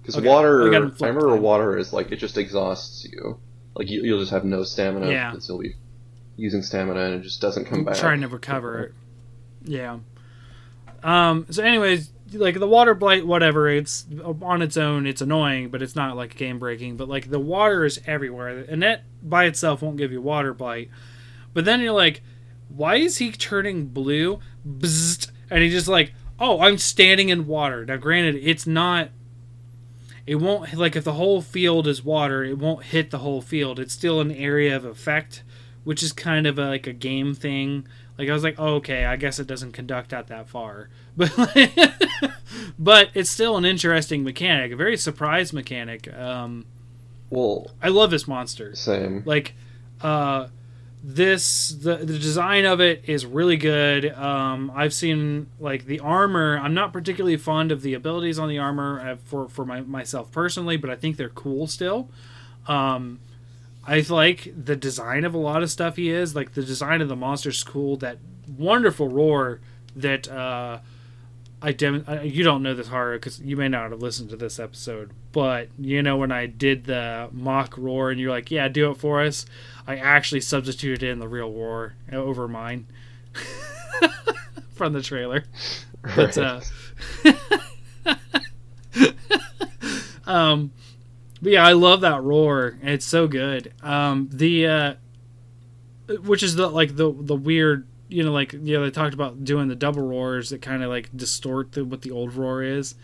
Because Okay, water, I remember then. water is like it just exhausts you. Like you, you'll just have no stamina Yeah. because you'll be using stamina and it just doesn't come back. trying to recover it. Yeah. Um. So, anyways, like the water blight, whatever. It's on its own. It's annoying, but it's not like game breaking. But like the water is everywhere, and that by itself won't give you water blight. But then you're like, why is he turning blue? Bzzzt, and he just like, oh, I'm standing in water. Now, granted, it's not. It won't like if the whole field is water, it won't hit the whole field. It's still an area of effect, which is kind of a, like a game thing. Like I was like, oh, okay, I guess it doesn't conduct out that far, but but it's still an interesting mechanic, a very surprise mechanic. Um, Well, I love this monster. same. Like, uh, this the the design of it is really good. Um, I've seen like the armor. I'm not particularly fond of the abilities on the armor uh, for for my, myself personally, but I think they're cool still. Um, I like the design of a lot of stuff he is. Like the design of the monster's cool. That wonderful roar that uh, I dem- uh, you don't know this horror because you may not have listened to this episode, but you know when I did the mock roar and you're like, yeah, do it for us. I actually substituted in the real roar over mine from the trailer. But uh, um, but yeah, I love that roar. It's so good. Um, the uh, which is the like the the weird you know like you know they talked about doing the double roars that kind of like distort the, what the old roar is.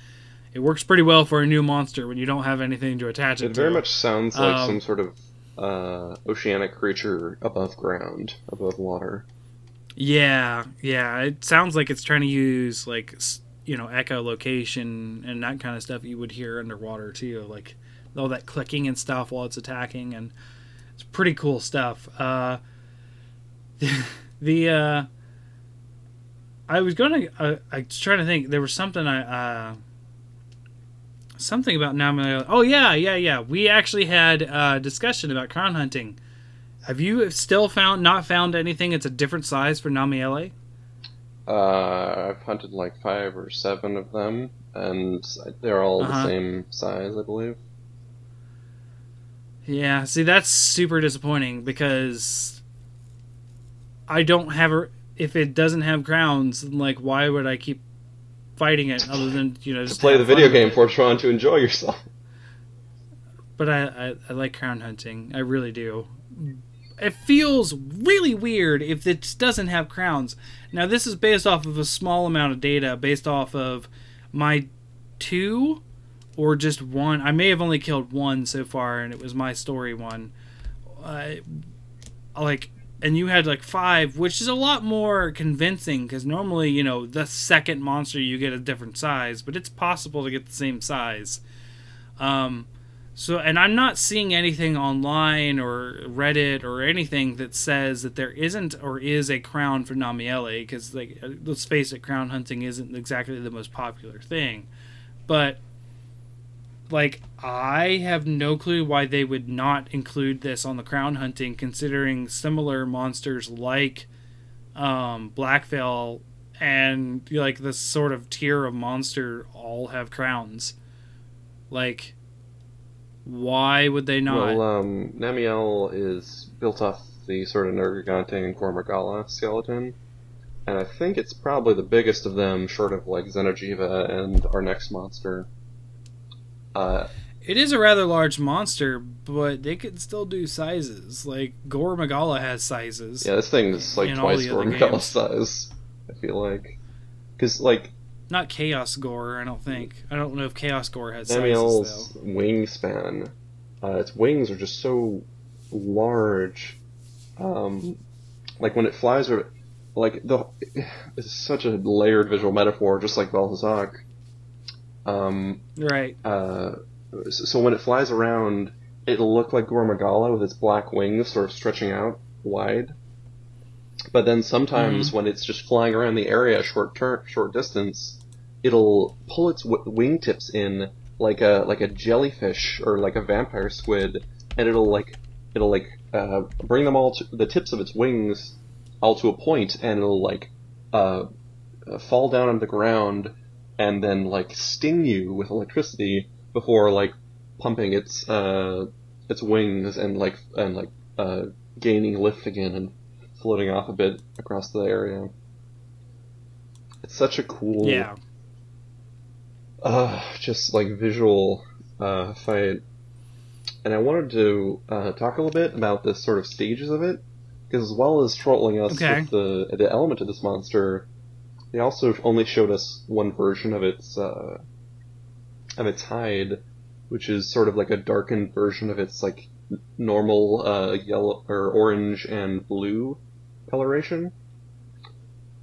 It works pretty well for a new monster when you don't have anything to attach it, to. It to. very much sounds like Um, some sort of uh, oceanic creature above ground, above water. Yeah, yeah. It sounds like it's trying to use like you know echolocation and that kind of stuff you would hear underwater too, like all that clicking and stuff while it's attacking, and it's pretty cool stuff. Uh, the uh, I was gonna uh, I was trying to think there was something I uh, something about Namielle. Oh yeah, yeah, yeah. We actually had a discussion about crown hunting. Have you still found not found anything? It's a different size for Namielle. Uh, I've hunted like five or seven of them, and they're all Uh-huh. the same size, I believe. Yeah, see that's super disappointing because I don't have a if it doesn't have crowns, then, like why would I keep fighting it other than, you know, To just play the video game, for Fortron, to enjoy yourself. But I, I I like crown hunting. I really do. It feels really weird if it doesn't have crowns. Now this is based off of a small amount of data based off of my two or just one. I may have only killed one so far, and it was my story one. Uh, like, and you had like five, which is a lot more convincing because normally, you know, the second monster you get a different size, but it's possible to get the same size. Um, so, and I'm not seeing anything online or Reddit or anything that says that there isn't or is a crown for Namielle because, like, uh, let's face it, crown hunting isn't exactly the most popular thing. But, like, I have no clue why they would not include this on the crown hunting, considering similar monsters like um, Blackveil and like this sort of tier of monster all have crowns. Like, why would they not? Well, um, Namielle is built off the sort of Nergigante and Gore Magala skeleton, and I think it's probably the biggest of them, short of like Xeno'jiva and our next monster. Uh, It is a rather large monster, but they could still do sizes. Like Gore Magala has sizes. yeah, this thing is like twice Gore Magala games. size. I feel like, because like Not Chaos Gore, I don't think. I don't know if Chaos Gore has sizes Namielle's though. wingspan, uh, its wings are just so large. Um, like when it flies, or like the it's such a layered visual metaphor, just like Balthazar. Um, Right. uh, so when it flies around, it'll look like Gore Magala with its black wings sort of stretching out wide. But then sometimes Mm-hmm. when it's just flying around the area a short tur short distance, it'll pull its w- wingtips in like a like a jellyfish or like a vampire squid, and it'll like it'll like uh, bring them all to the tips of its wings all to a point, and it'll like uh, uh, fall down on the ground and then like sting you with electricity before like pumping its uh, its wings and like and like uh, gaining lift again and floating off a bit across the area. It's such a cool, Yeah. uh, just like visual uh, fight. And I wanted to uh, talk a little bit about the sort of stages of it, because as well as trolling us Okay. with the the element of this monster, they also only showed us one version of its uh, of its hide, which is sort of like a darkened version of its like normal uh, yellow or orange and blue coloration.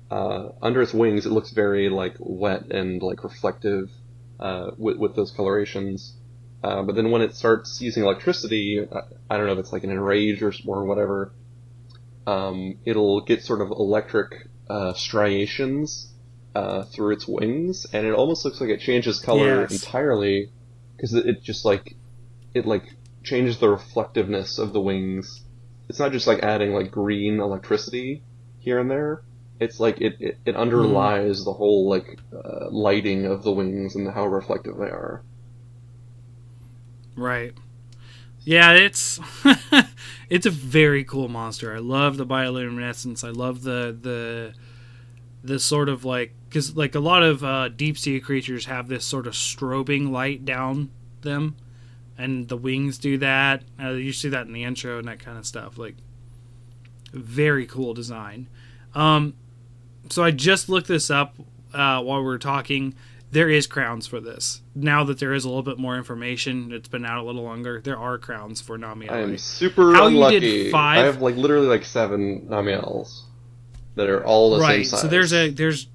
Uh, under its wings, it looks very like wet and like reflective uh, with with those colorations. Uh, but then when it starts using electricity, I, I don't know if it's like an enrage or, or whatever, um, it'll get sort of electric uh, striations uh, through its wings, and it almost looks like it changes color Yes. entirely because it, it just like it like changes the reflectiveness of the wings. It's not just like adding like green electricity here and there. It's like it, it, it underlies the whole like uh, lighting of the wings and how reflective they are. Right. Yeah, it's it's a very cool monster. I love the bioluminescence. I love the the the sort of like because like a lot of uh, deep sea creatures have this sort of strobing light down them, and the wings do that. Uh, you see that in the intro and that kind of stuff. Like very cool design. Um, so I just looked this up uh, while we were talking there is crowns for this. Now that there is a little bit more information, it's been out a little longer. There are crowns for Namielle. I am super How you did unlucky. five- I have like literally like seven Namielles that are all the same right. size. So there's a there's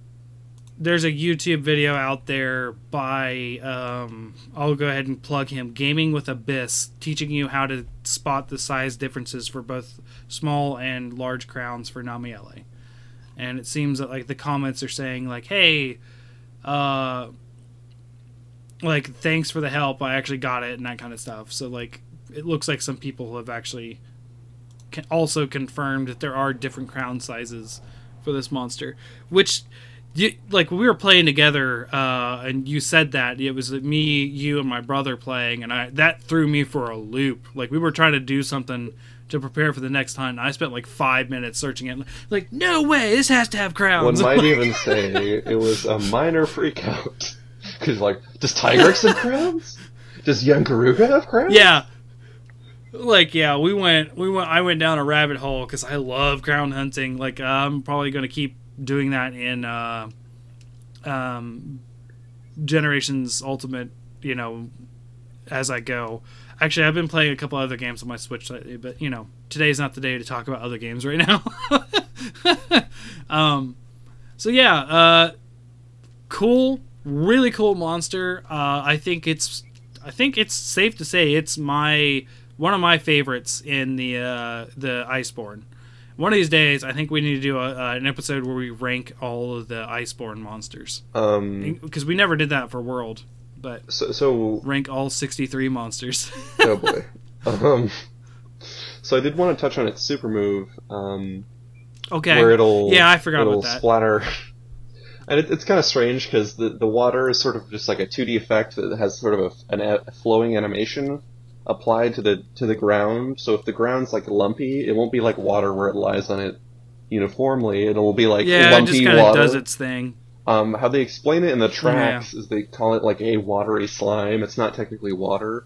there's a YouTube video out there by um, I'll go ahead and plug him, Gaming with Abyss, teaching you how to spot the size differences for both small and large crowns for Namielle. And it seems that like the comments are saying like, "Hey, uh, like thanks for the help. I actually got it and that kind of stuff." So like, it looks like some people have actually also confirmed that there are different crown sizes for this monster, which. You, like we were playing together, uh, and you said that it was me, you, and my brother playing, and I that threw me for a loop. Like we were trying to do something to prepare for the next hunt. And I spent like five minutes searching it. Like, no way, this has to have crowns. One might even say it was a minor freakout. Because, like, does Tigrex have crowns? Does Yian Garuga have crowns? yeah, like yeah, we went, we went, I went down a rabbit hole because I love crown hunting. Like I'm probably going to keep doing that in uh, um, Generations Ultimate. You know, as I go. Actually, I've been playing a couple other games on my Switch lately, but you know, today's not the day to talk about other games right now. um, so yeah, uh, cool, really cool monster. Uh, I think it's, I think it's safe to say it's my one of my favorites in the uh, the Iceborne. One of these days, I think we need to do a, uh, an episode where we rank all of the Iceborne monsters Um, because we never did that for World, but so, so rank all sixty three monsters. oh boy. Um, so I did want to touch on its super move, um, okay, where it'll yeah, I forgot it'll about that. splatter. And it, it's kind of strange because the, the water is sort of just like a 2D effect that has sort of a, an, a flowing animation applied to the to the ground. So if the ground's like lumpy, it won't be like water where it lies on it uniformly. It'll be like yeah, it lumpy just kind of water. does its thing. Um, how they explain it in the tracks is they call it like a watery slime. It's not technically water.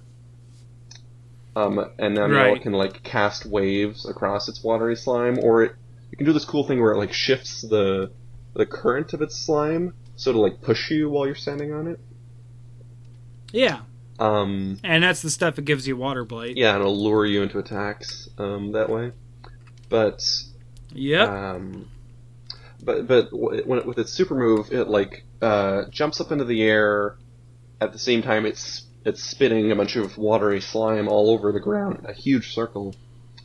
Um, and now Right. it can like cast waves across its watery slime, or it, it can do this cool thing where it like shifts the the current of its slime, so to like push you while you're standing on it. Yeah, Um, and that's the stuff that gives you water blight. yeah, and it'll lure you into attacks um, that way. But yeah. Um, but but when it, with its super move, it like uh, jumps up into the air. At the same time, it's it's spitting a bunch of watery slime all over the ground, a huge circle,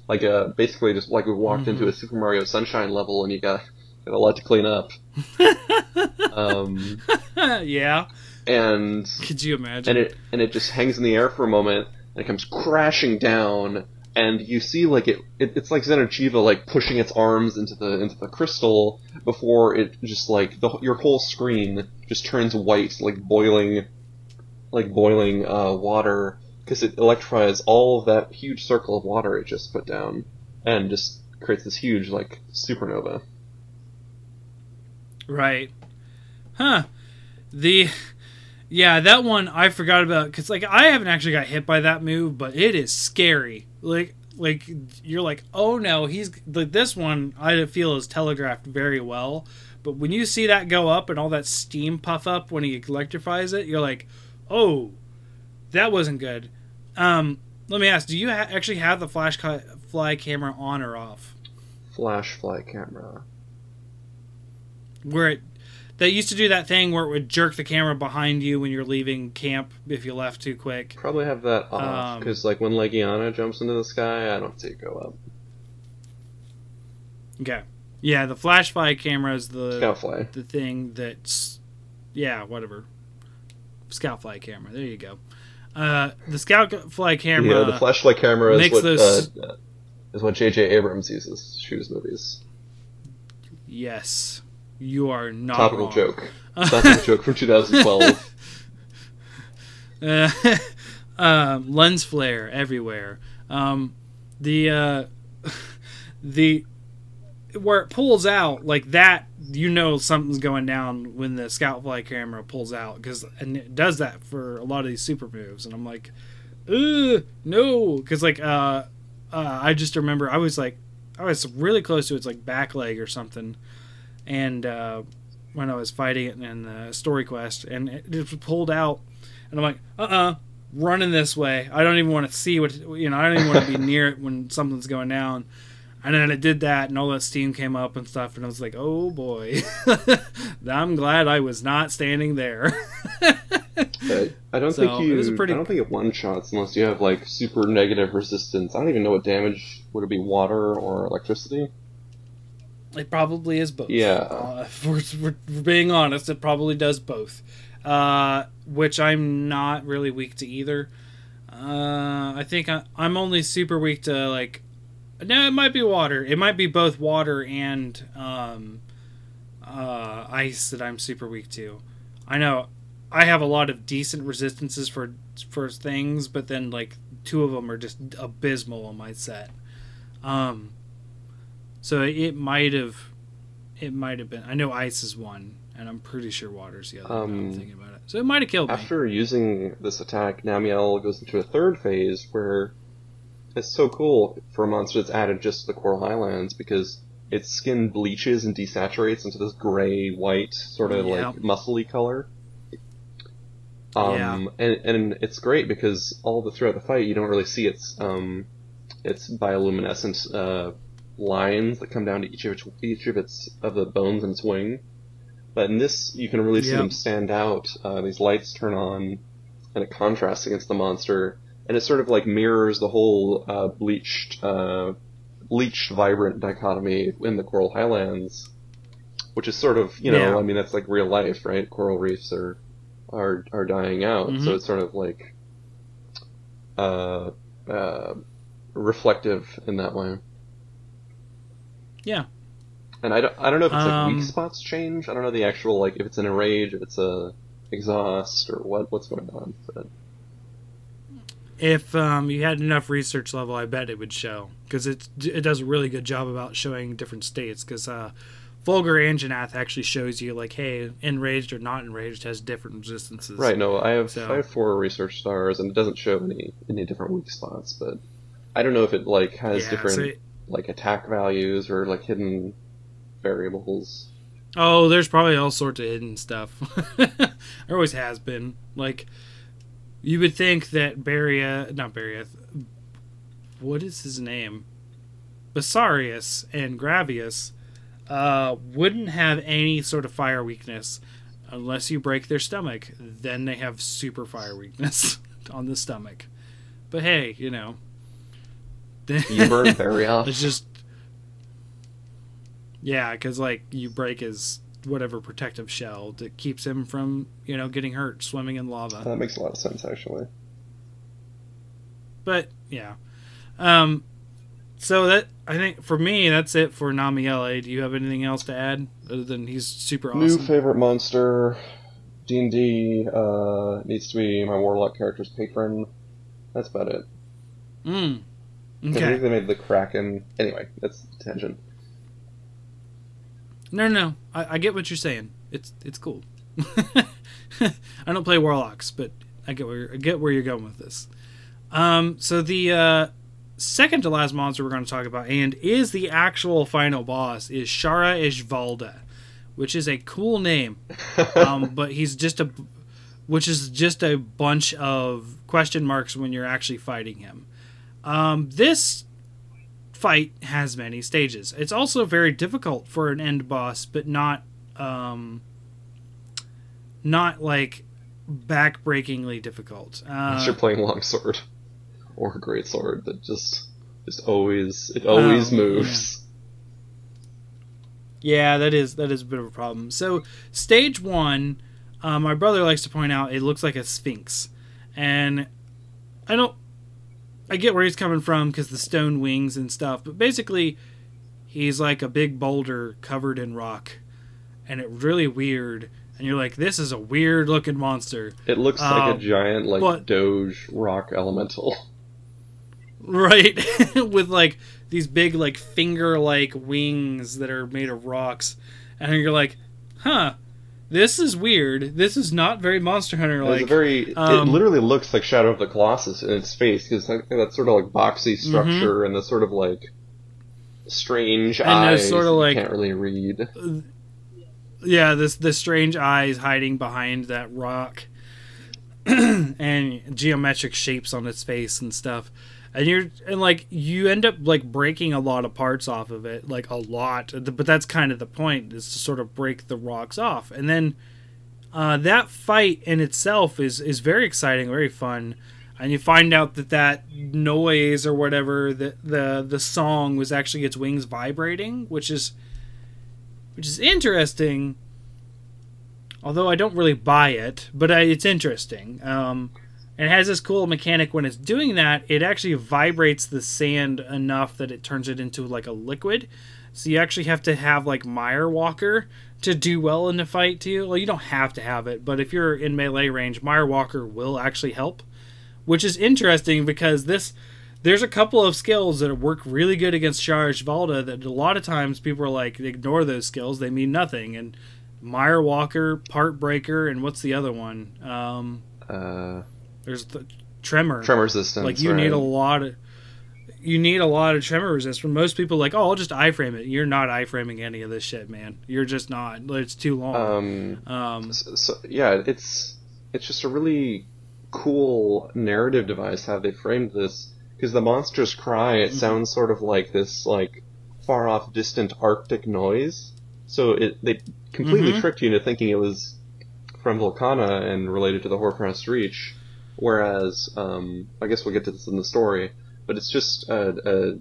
like uh, basically just like we walked into a Super Mario Sunshine level and you got got a lot to clean up. um, yeah. And Could you imagine? and it and it just hangs in the air for a moment and it comes crashing down and you see like it, it it's like Xeno'jiva like pushing its arms into the into the crystal before it just like the your whole screen just turns white like boiling like boiling uh, water because it electrifies all of that huge circle of water it just put down and just creates this huge like supernova. Right. Huh. The yeah, that one I forgot about cuz like I haven't actually got hit by that move, but it is scary. Like like you're like, "Oh no, he's like this one I feel is telegraphed very well." But when you see that go up and all that steam puff up when he electrifies it, you're like, "Oh, that wasn't good." Um, let me ask, do you ha- actually have the flash ca- fly camera on or off? Flash fly camera. where it they used to do that thing where it would jerk the camera behind you when you're leaving camp if you left too quick. Probably have that off Um, because like when Legiana jumps into the sky, I don't see it go up. Okay. Yeah, the flashfly camera is the Scoutfly. the thing that's yeah, whatever. Scout fly camera. There you go. Uh, the scout fly camera. yeah, the flashlight camera is makes what those- uh, is what J.J. Abrams uses to shoot his movies. yes, you are not Topical wrong. joke. Topical joke from 2012. Uh, um, lens flare everywhere. Um, the uh, the where it pulls out like that, you know something's going down when the scout fly camera pulls out because and it does that for a lot of these super moves, and I'm like, Ugh, no, because like uh, uh, I just remember I was like I was really close to its like back leg or something, and uh, when I was fighting it in the story quest, and it just pulled out and I'm like, uh uh running this way. I don't even want to see what, you know, I don't even want to be near it when something's going down. And then it did that, and all that steam came up and stuff, and I was like, oh boy. I'm glad I was not standing there. I don't So, think you. it was pretty- I don't think it one shots unless you have like super negative resistance. I don't even know what damage would it be, water or electricity. It probably is both. Yeah. Uh, if we're, we're, we're being honest, it probably does both. Uh, which I'm not really weak to either. Uh, I think I, I'm only super weak to like. No, it might be water. It might be both water and um, uh, ice that I'm super weak to. I know I have a lot of decent resistances for for things, but then like two of them are just abysmal on my set. Um, so it might have, it might have been. I know ice is one, and I'm pretty sure water's the other. now I'm Um, thinking about it, so it might have killed me. After using this attack, Namielle goes into a third phase where it's so cool for a monster that's added just to the Coral Highlands because its skin bleaches and desaturates into this gray white sort of Yeah. like muscly color. Um, Yeah. and, and it's great because all the throughout the fight you don't really see its um, its bioluminescent uh, lines that come down to each of its, each of its of the bones in its wing. But in this, you can really see Yep. them stand out. Uh, these lights turn on, and it contrasts against the monster, and it sort of like mirrors the whole uh, bleached, uh, bleached, vibrant dichotomy in the Coral Highlands, which is sort of you know, Yeah. I mean, that's like real life, right? Coral reefs are are are dying out, Mhm. so it's sort of like uh, uh, reflective in that way. Yeah. And I don't, I don't know if it's like Um, weak spots change. I don't know the actual like if it's in a rage, if it's a exhaust, or what what's going on. But If um, you had enough research level, I bet it would show because it it does a really good job about showing different states. Because uh, Fulgur Anjanath actually shows you like, hey, enraged or not enraged has different resistances. right, no, I have So- I have four research stars, and it doesn't show any any different weak spots. But I don't know if it like has Yeah, different so it- like attack values or like hidden variables. Oh, there's probably all sorts of hidden stuff. there always has been. Like, you would think that Baria, not Baria, what is his name? Basarios and Gravios uh, wouldn't have any sort of fire weakness unless you break their stomach. Then they have super fire weakness. on the stomach. But hey, you know, You burn very off. it's just yeah, because like you break his whatever protective shell that keeps him from you know getting hurt swimming in lava. That makes a lot of sense, actually. But yeah, um, so that I think for me that's it for Namielle. Do you have anything else to add other than he's super awesome? New favorite monster, D and D uh, needs to be my warlock character's patron. That's about it. Mm. 'Cause I Okay. think they made the Kraken. Anyway, that's tangent. No, no, no. I, I get what you're saying. It's it's cool. I don't play warlocks, but I get where I get where you're going with this. Um, so the uh, second to last monster we're going to talk about, and is the actual final boss, is Shara Ishvalda, which is a cool name. Um, but he's just a, which is just a bunch of question marks when you're actually fighting him. Um, this fight has many stages. It's also very difficult for an end boss, but not um, not like backbreakingly difficult. Unless Uh, you're playing longsword or great sword, that just just always it always Oh, moves. yeah, that is that is a bit of a problem. So stage one, uh, my brother likes to point out it looks like a sphinx, and I don't. I get where he's coming from because the stone wings and stuff, but basically, he's like a big boulder covered in rock, and it's really weird. And you're like, this is a weird looking monster. It looks like Um, a giant like but- Doge rock elemental. right with like these big like finger like wings that are made of rocks and you're like huh this is weird this is not very monster hunter like very. um, it literally looks like Shadow of the Colossus in its face because that, that sort of like boxy structure and the sort of like strange Mm-hmm. And eyes sorta you like- can't really read. yeah this the strange eyes hiding behind that rock and geometric shapes on its face and stuff and you're and like you end up like breaking a lot of parts off of it like a lot. But that's kind of the point is to sort of break the rocks off. And then uh, that fight in itself is is very exciting very fun. And you find out that that noise or whatever the the the song was actually its wings vibrating which is which is interesting. Although i don't really buy it but I, it's interesting. Um, and it has this cool mechanic when it's doing that it actually vibrates the sand enough that it turns it into like a liquid so you actually have to have like Mire Walker to do well in the fight too. Well, you don't have to have it, but if you're in melee range, Mire Walker will actually help, which is interesting because this there's a couple of skills that work really good against Shara Ishvalda that a lot of times people are like ignore those skills, they mean nothing. And Mire Walker, Part Breaker, and what's the other one? Um, Uh, there's the Tremor. tremor resistance. Like you right? need a lot of you need a lot of tremor resistance. Most people are like, oh, I'll just iframe it. You're not iframing any of this shit, man. You're just not. It's too long. Um, Um, so, so yeah, it's it's just a really cool narrative device how they framed this because the monster's cry it Mhm. sounds sort of like this like far off distant arctic noise so it they completely Mhm. tricked you into thinking it was from Velkhana and related to the Hoarfrost Reach whereas um, I guess we'll get to this in the story but it's just uh, uh,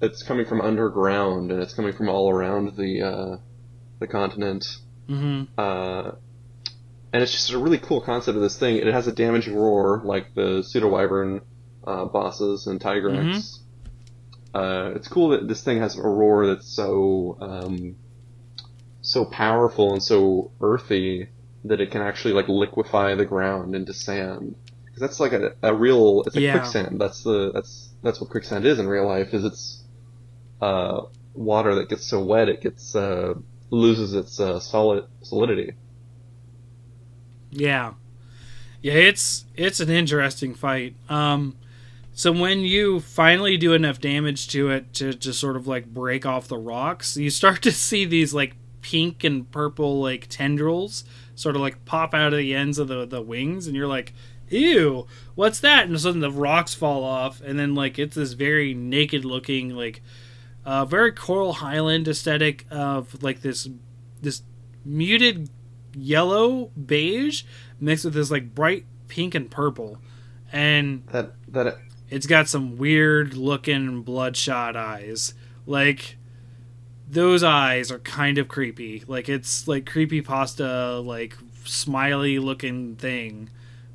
it's coming from underground and it's coming from all around the uh, the continent mhm. uh, and it's just a really cool concept of this thing. It has a damaging roar like the pseudo wyvern uh, bosses and Tigrex. Uh, it's cool that this thing has a roar that's so um, so powerful and so earthy that it can actually like liquefy the ground into sand. 'Cause that's like a, a real it's a Yeah. quicksand. That's the that's that's what quicksand is in real life. Is it's uh, water that gets so wet it gets uh, loses its uh, solid solidity. Yeah, yeah. It's it's an interesting fight. Um, so when you finally do enough damage to it to to sort of like break off the rocks, you start to see these like pink and purple like tendrils sort of like pop out of the ends of the the wings, and you're like. Ew, what's that? And suddenly the rocks fall off, and then like it's this very naked looking, like uh, very Coral Highland aesthetic of like this this muted yellow beige mixed with this like bright pink and purple and that that it's got some weird looking bloodshot eyes. Like those eyes are kind of creepy. Like it's like creepy pasta, like smiley looking thing.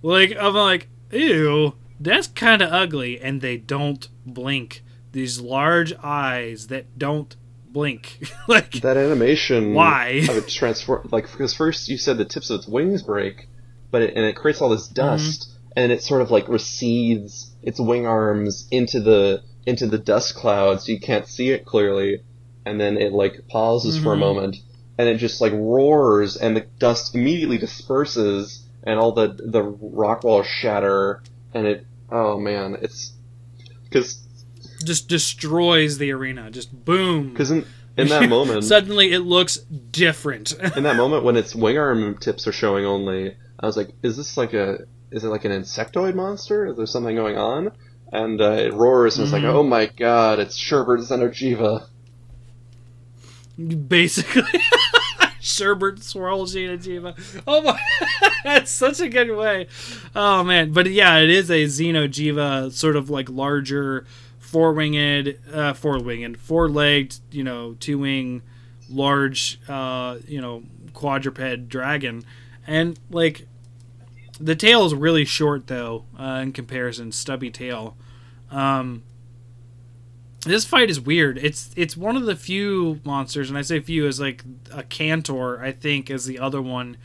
Like I'm like, ew, that's kind of ugly, and they don't blink. These large eyes that don't blink. like that animation. Why? Of it transform like because first you said the tips of its wings break, but it, and it creates all this dust, and it sort of like recedes its wing arms into the into the dust cloud, so you can't see it clearly, and then it like pauses for a Mhm. moment, and it just like roars, and the dust immediately disperses, and all the the rock walls shatter, and it oh man, it's because just destroys the arena. Just boom. because in in that moment suddenly it looks different. in that moment when its wing arm tips are showing only, I was like, is this like a is it like an insectoid monster? Is there something going on? And uh, it roars and it's Mhm. like, oh my god, it's Sherbert Xeno'jiva. Basically, sherbet swirl Xeno'jiva. Oh my, that's such a good way. Oh man, but yeah, it is a Xeno'jiva, sort of like larger, four winged, uh, four winged, four legged, you know, two wing, large, uh, you know, quadruped dragon, and like the tail is really short though, uh, in comparison, stubby tail. Um, this fight is weird. It's it's one of the few monsters, and I say few as like a Cantor. I think is the other one.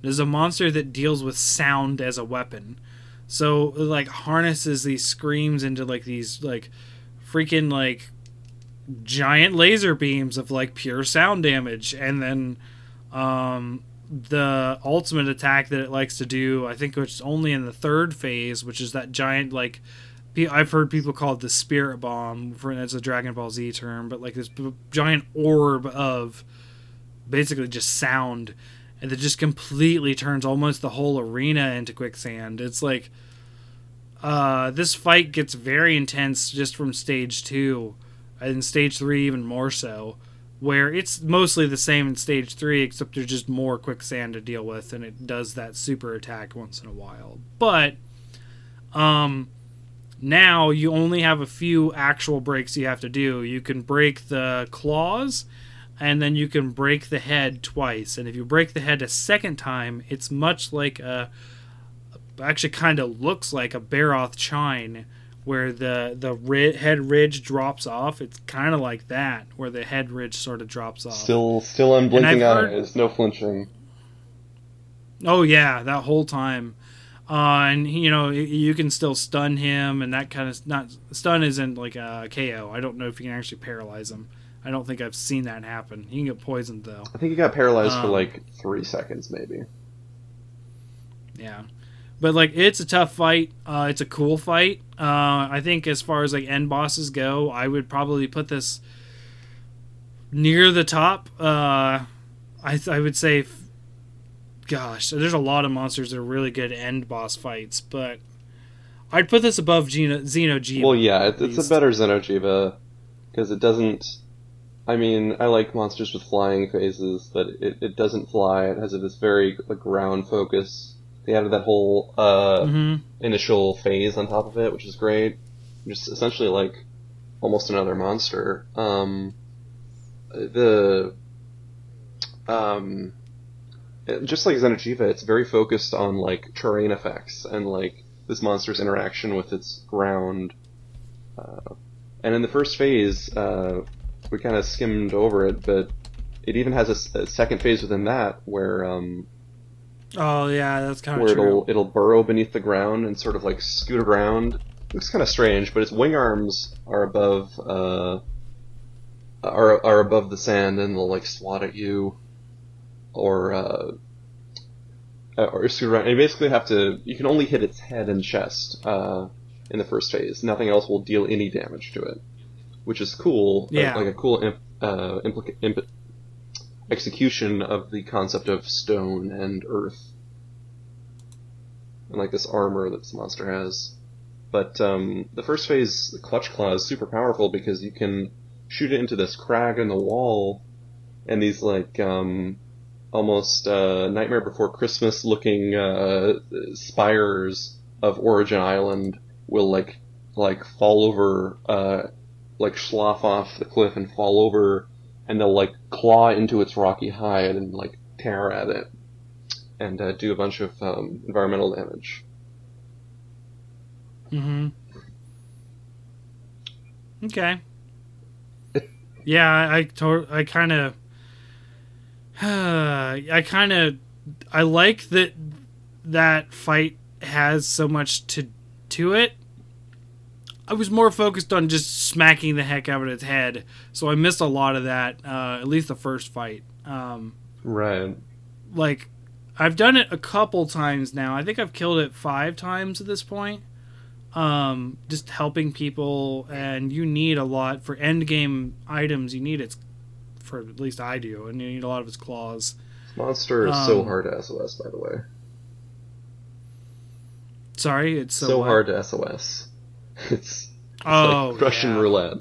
There's a monster that deals with sound as a weapon, so it, like harnesses these screams into like these like freaking like giant laser beams of like pure sound damage, and then um, the ultimate attack that it likes to do. I think it's only in the third phase, which is that giant like I've heard people call it the spirit bomb for that's a Dragon Ball Z term, but like this giant orb of basically just sound, and it just completely turns almost the whole arena into quicksand. It's like uh, this fight gets very intense just from stage two, and stage three even more so, where it's mostly the same in stage three, except there's just more quicksand to deal with, and it does that super attack once in a while. But um, now you only have a few actual breaks you have to do. You can break the claws, and then you can break the head twice. And if you break the head a second time, it's much like a actually kind of looks like a Barroth chine where the the ri- head ridge drops off. It's kind of like that where the head ridge sort of drops off. Still, still unblinking heard- eyes, no flinching. Oh yeah, that whole time. Uh, and you know you can still stun him and that kind of not stun isn't like a KO. I don't know if you can actually paralyze him. I don't think I've seen that happen. He can get poisoned though. I think he got paralyzed for Um, like three seconds, maybe. Yeah, but like it's a tough fight. Uh, it's a cool fight. Uh, I think as far as like end bosses go, I would probably put this near the top. Uh, I I would say, gosh, there's a lot of monsters that are really good end boss fights, but I'd put this above Geno Xeno'jiva. Well, yeah, it's a better Xeno'jiva because it doesn't. I mean, I like monsters with flying phases, but it, it doesn't fly. It has this very like, ground focus. They added that whole uh, Mhm. initial phase on top of it, which is great. Just essentially like almost another monster. Um, the um, just like Xeno'jiva, it's very focused on like terrain effects and like this monster's interaction with its ground. Uh, and in the first phase, uh, we kind of skimmed over it, but it even has a second phase within that where um, Oh yeah, that's kind where of true. it'll it'll burrow beneath the ground and sort of like scoot around. Looks kind of strange, but its wing arms are above uh, are are above the sand and they'll like swat at you, or uh, or. And you basically have to. You can only hit its head and chest uh, in the first phase. Nothing else will deal any damage to it, which is cool. Yeah. like a cool imp, uh, implica- imp- execution of the concept of stone and earth and like this armor that this monster has. But um, the first phase, the clutch claw, is super powerful because you can shoot it into this crag in the wall, and these like um, almost uh, Nightmare Before Christmas looking uh, spires of Origin Island will like like fall over, uh, like slough off the cliff and fall over, and they'll like claw into its rocky hide and like tear at it, and uh, do a bunch of um, environmental damage. Mm-hmm. Okay. Yeah, I I, to- I kind of I kind of I like that that fight has so much to to it. I was more focused on just smacking the heck out of its head, so I missed a lot of that. Uh, at least the first fight. Um, Right. like I've done it a couple times now. I think I've killed it five times at this point. Um, just helping people, and you need a lot for end game items. You need its, at least I do, and you need a lot of its claws. This monster is so Um, hard to SOS, by the way. Sorry, it's So, so, hard to SOS. It's, it's Oh, like Russian yeah, roulette.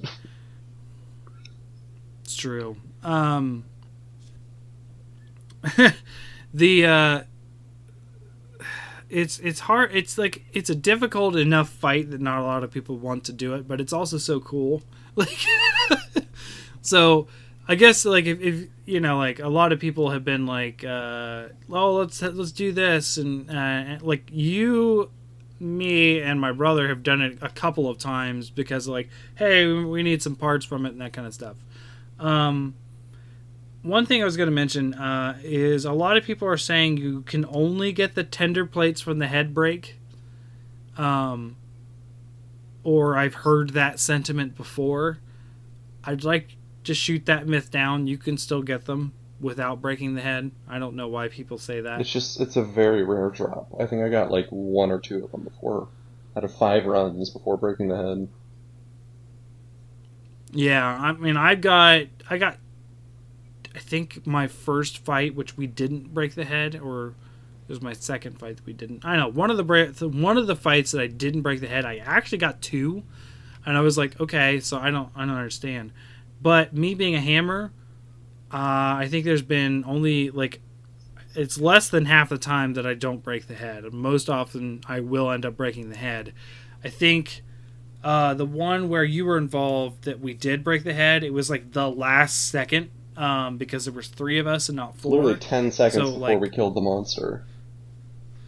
It's true. Um, the uh, it's it's hard. It's like it's a difficult enough fight that not a lot of people want to do it, but it's also so cool. Like, so I guess like if, if you know like a lot of people have been like, uh, oh let's let's do this and uh, like you. Me and my brother have done it a couple of times because, like, hey, we need some parts from it and that kind of stuff. Um, one thing I was going to mention uh, is a lot of people are saying you can only get the tender plates from the head break. Um, or I've heard that sentiment before. I'd like to shoot that myth down. You can still get them without breaking the head. I don't know why people say that. It's just, it's a very rare drop. I think I got like one or two of them before, out of five runs before breaking the head. Yeah, I mean, I got, I got, I think my first fight, which we didn't break the head, or it was my second fight that we didn't. I know one of the one of the fights that I didn't break the head, I actually got two, and I was like, okay, so I don't, I don't understand. But me being a hammer, uh, I think there's been only like, it's less than half the time that I don't break the head. Most often, I will end up breaking the head. I think uh, the one where you were involved that we did break the head, it was like the last second um, because there was three of us and not four. Literally ten seconds So, before like- we killed the monster.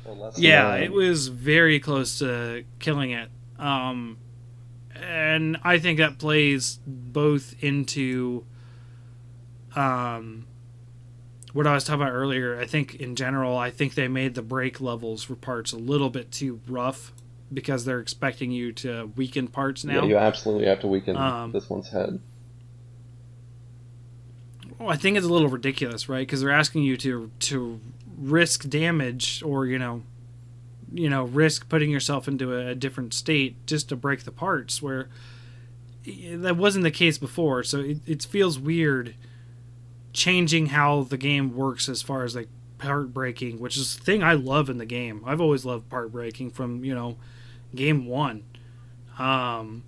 Or less than yeah, it was very close to killing it. Um, and I think that plays both into um, what I was talking about earlier. I think in general, I think they made the break levels for parts a little bit too rough because they're expecting you to weaken parts now. Yeah, you absolutely have to weaken Um, this one's head. Well, I think it's a little ridiculous, right? Because they're asking you to to risk damage or you know, you know, risk putting yourself into a, different state just to break the parts. Where that wasn't the case before, so it, it feels weird changing how the game works as far as like part breaking, which is the thing I love in the game. I've always loved part breaking from you know, game one. Um,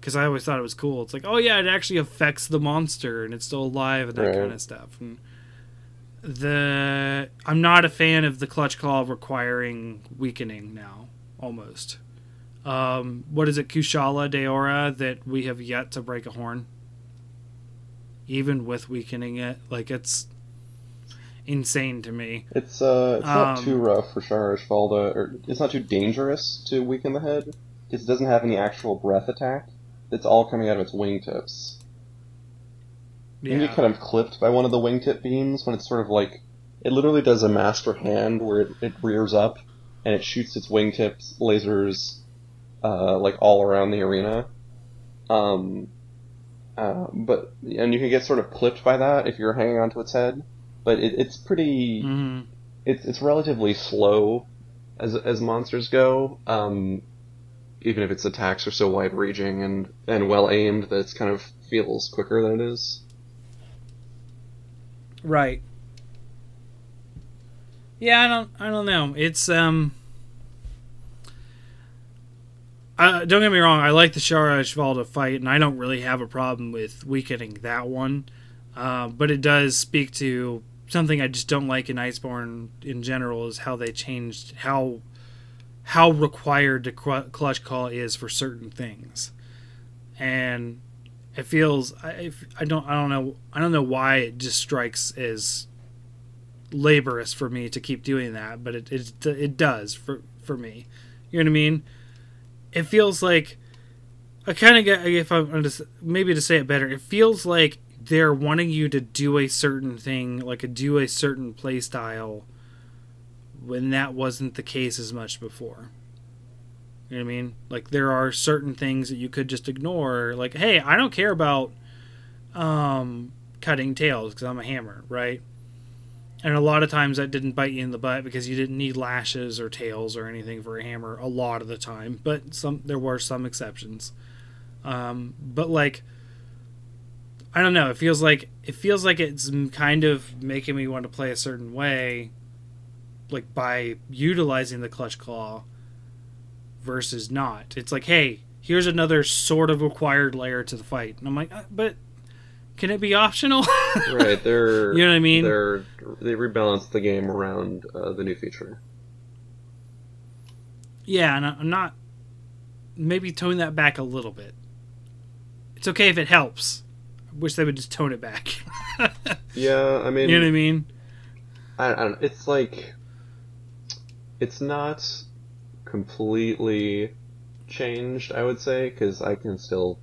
because I always thought it was cool. It's like, oh yeah, it actually affects the monster and it's still alive and that Right. kind of stuff. And the I'm not a fan of the clutch claw requiring weakening now. Almost. Um, what is it, Kushala Daora, that we have yet to break a horn? Even with weakening it, like it's insane to me. It's uh, it's not Um, too rough for Shara Ishvalda, or it's not too dangerous to weaken the head because it doesn't have any actual breath attack. It's all coming out of its wingtips. You can get kind of clipped by one of the wingtip beams when it's sort of like it literally does a master hand where it, it rears up and it shoots its wingtips lasers uh, like all around the arena. Um, uh, but and you can get sort of clipped by that if you're hanging onto its head. But it, it's pretty Mhm. it's it's relatively slow as as monsters go. Um, even if its attacks are so wide ranging and and well aimed that it's kind of feels quicker than it is. Right. Yeah, I don't I don't know. It's um don't get me wrong, I like the Shara Ishvalda fight, and I don't really have a problem with weakening that one. Uh, but it does speak to something I just don't like in Iceborne in general is how they changed how how required the clutch call is for certain things, and it feels I, I don't I don't know I don't know why it just strikes as laborious for me to keep doing that, but it it, it does for for me. You know what I mean? It feels like I kind of get if I'm just maybe to say it better. It feels like they're wanting you to do a certain thing, like a do a certain play style, when that wasn't the case as much before. You know what I mean? Like there are certain things that you could just ignore. Like, hey, I don't care about um, cutting tails because I'm a hammer, right? And a lot of times that didn't bite you in the butt because you didn't need lashes or tails or anything for a hammer a lot of the time. But some there were some exceptions. Um, but like, I don't know. It feels like it feels like it's kind of making me want to play a certain way, like by utilizing the clutch claw versus not. It's like, hey, here's another sort of required layer to the fight, and I'm like, uh, but can it be optional? right, they're you know what I mean. They're they rebalance the game around uh, the new feature. Yeah, and I'm not maybe tone that back a little bit. It's okay if it helps. I wish they would just tone it back. yeah, I mean, you know what I mean. I, I don't. It's like it's not completely changed, I would say, because I can still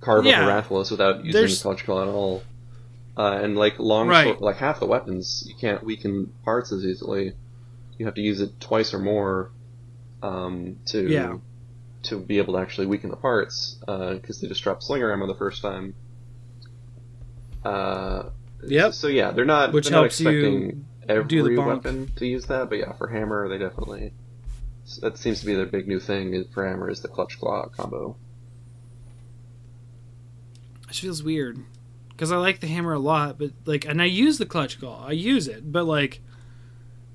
carve yeah. up a Rathalos without using There's... Claw at all. Uh, and like long, right. short, like half the weapons, you can't weaken parts as easily. You have to use it twice or more um, to yeah. to be able to actually weaken the parts because uh, they just drop slinger ammo the first time. Uh, yep. So yeah, they're not. Which they're helps not expecting you every weapon to use that, but yeah, for hammer they definitely. That seems to be their big new thing for hammer is the clutch claw combo. It feels weird because I like the hammer a lot, but like, and I use the clutch claw, I use it, but like,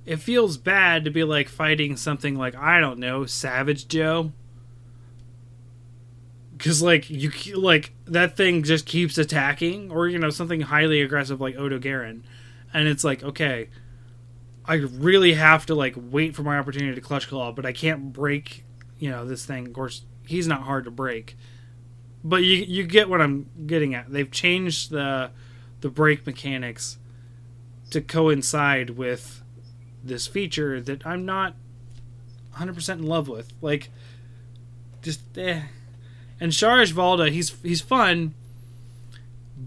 it feels bad to be like fighting something like I don't know, Savage Joe. Cause like you like that thing just keeps attacking, or you know something highly aggressive like Odogaron, and it's like okay, I really have to like wait for my opportunity to clutch claw, but I can't break, you know, this thing. Of course, he's not hard to break, but you you get what I'm getting at. They've changed the the break mechanics to coincide with this feature that I'm not 100% in love with. Like, just eh. And Shara Ishvalda, he's he's fun,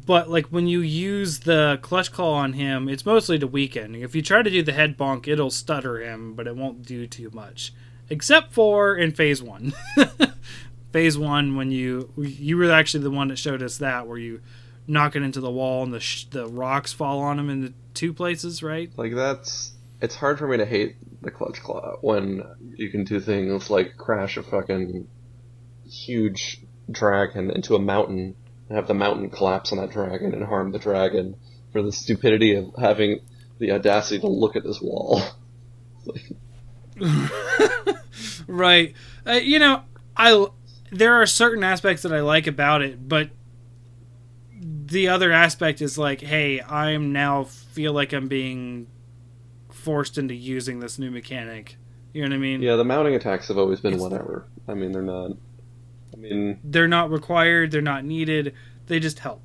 but like when you use the clutch claw on him, it's mostly to weaken. If you try to do the head bonk, it'll stutter him, but it won't do too much. Except for in phase one. phase one, when you you were actually the one that showed us that, where you knock it into the wall and the sh- the rocks fall on him in the two places, right? Like that's it's hard for me to hate the clutch claw when you can do things like crash a fucking huge dragon into a mountain have the mountain collapse on that dragon and harm the dragon for the stupidity of having the audacity to look at this wall. right. Uh, you know, I there are certain aspects that I like about it, but the other aspect is like, hey, I'm now feel like I'm being forced into using this new mechanic. You know what I mean? Yeah, the mounting attacks have always been it's, whatever. I mean, they're not mean, they're not required. They're not needed. They just help.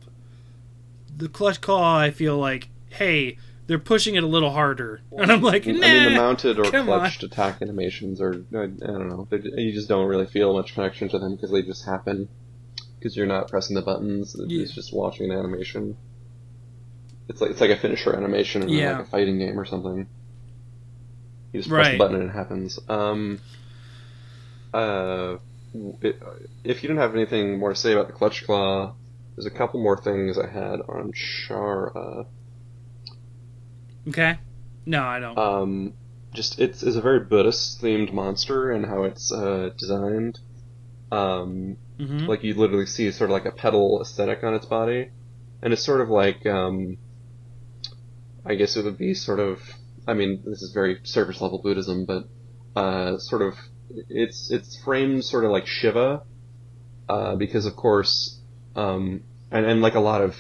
The clutch claw, I feel like, hey, they're pushing it a little harder, and I'm like, nah, I mean, the mounted or clutched on. attack animations are, I, I don't know, you just don't really feel much connection to them because they just happen. Because you're not pressing the buttons; it's yeah. just watching an animation. It's like it's like a finisher animation in yeah. like a fighting game or something. You just press right. the button and it happens. Um, uh, if you don't have anything more to say about the Clutch Claw, there's a couple more things I had on Shara. Okay. No, I don't. Um, just it's, it's a very Buddhist themed monster and how it's uh, designed. Um, mm-hmm. like you literally see sort of like a petal aesthetic on its body, and it's sort of like um, I guess it would be sort of. I mean, this is very surface level Buddhism, but uh, sort of it's it's framed sort of like Shiva, uh, because of course, um, and, and like a lot of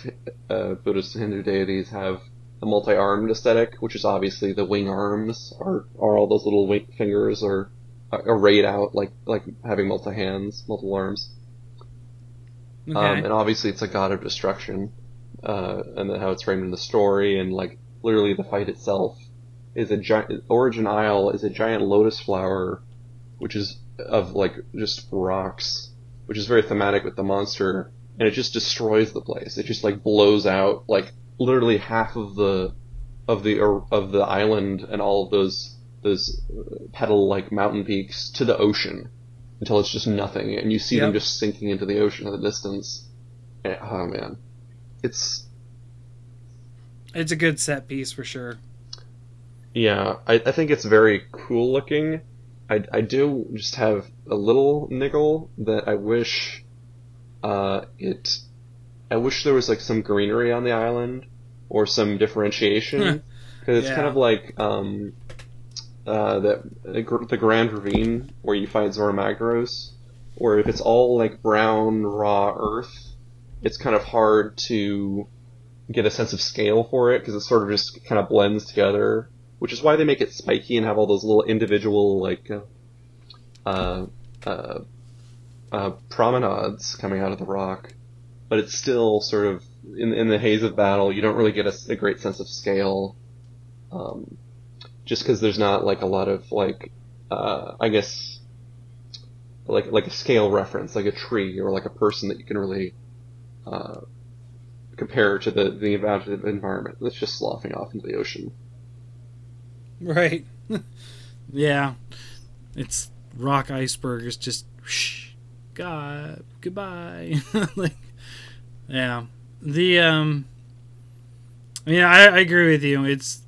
uh, Buddhist Hindu deities have a multi-armed aesthetic, which is obviously the wing arms are are all those little wing fingers are arrayed out like like having multi hands, multiple arms. Okay. Um, and obviously it's a god of destruction, uh, and then how it's framed in the story, and like literally the fight itself is a giant. Origin Isle is a giant lotus flower, which is of like just rocks, which is very thematic with the monster, and it just destroys the place. It just like blows out like literally half of the of the er, of the island and all of those those uh, petal like mountain peaks to the ocean until it's just nothing, and you see them just sinking into the ocean in the distance. And- oh man, it's it's a good set piece for sure. yeah. I, I think it's very cool looking. I, I do just have a little niggle that I wish uh, it. I wish there was like some greenery on the island or some differentiation because it's kind of like um, uh, the the Grand Ravine where you find Zora or if it's all like brown raw earth, it's kind of hard to get a sense of scale for it because it sort of just kind of blends together. Which is why they make it spiky and have all those little individual like uh, uh, uh, uh, promenades coming out of the rock. But it's still sort of in in the haze of battle. You don't really get a, a great sense of scale. Um, just because there's not like a lot of like uh, I guess like like a scale reference, like a tree or like a person that you can really uh, compare to the the env- environment that's just sloughing off into the ocean. Right. yeah. It's rock iceberg is just whoosh, God goodbye. like yeah. The um yeah, I, I agree with you. It's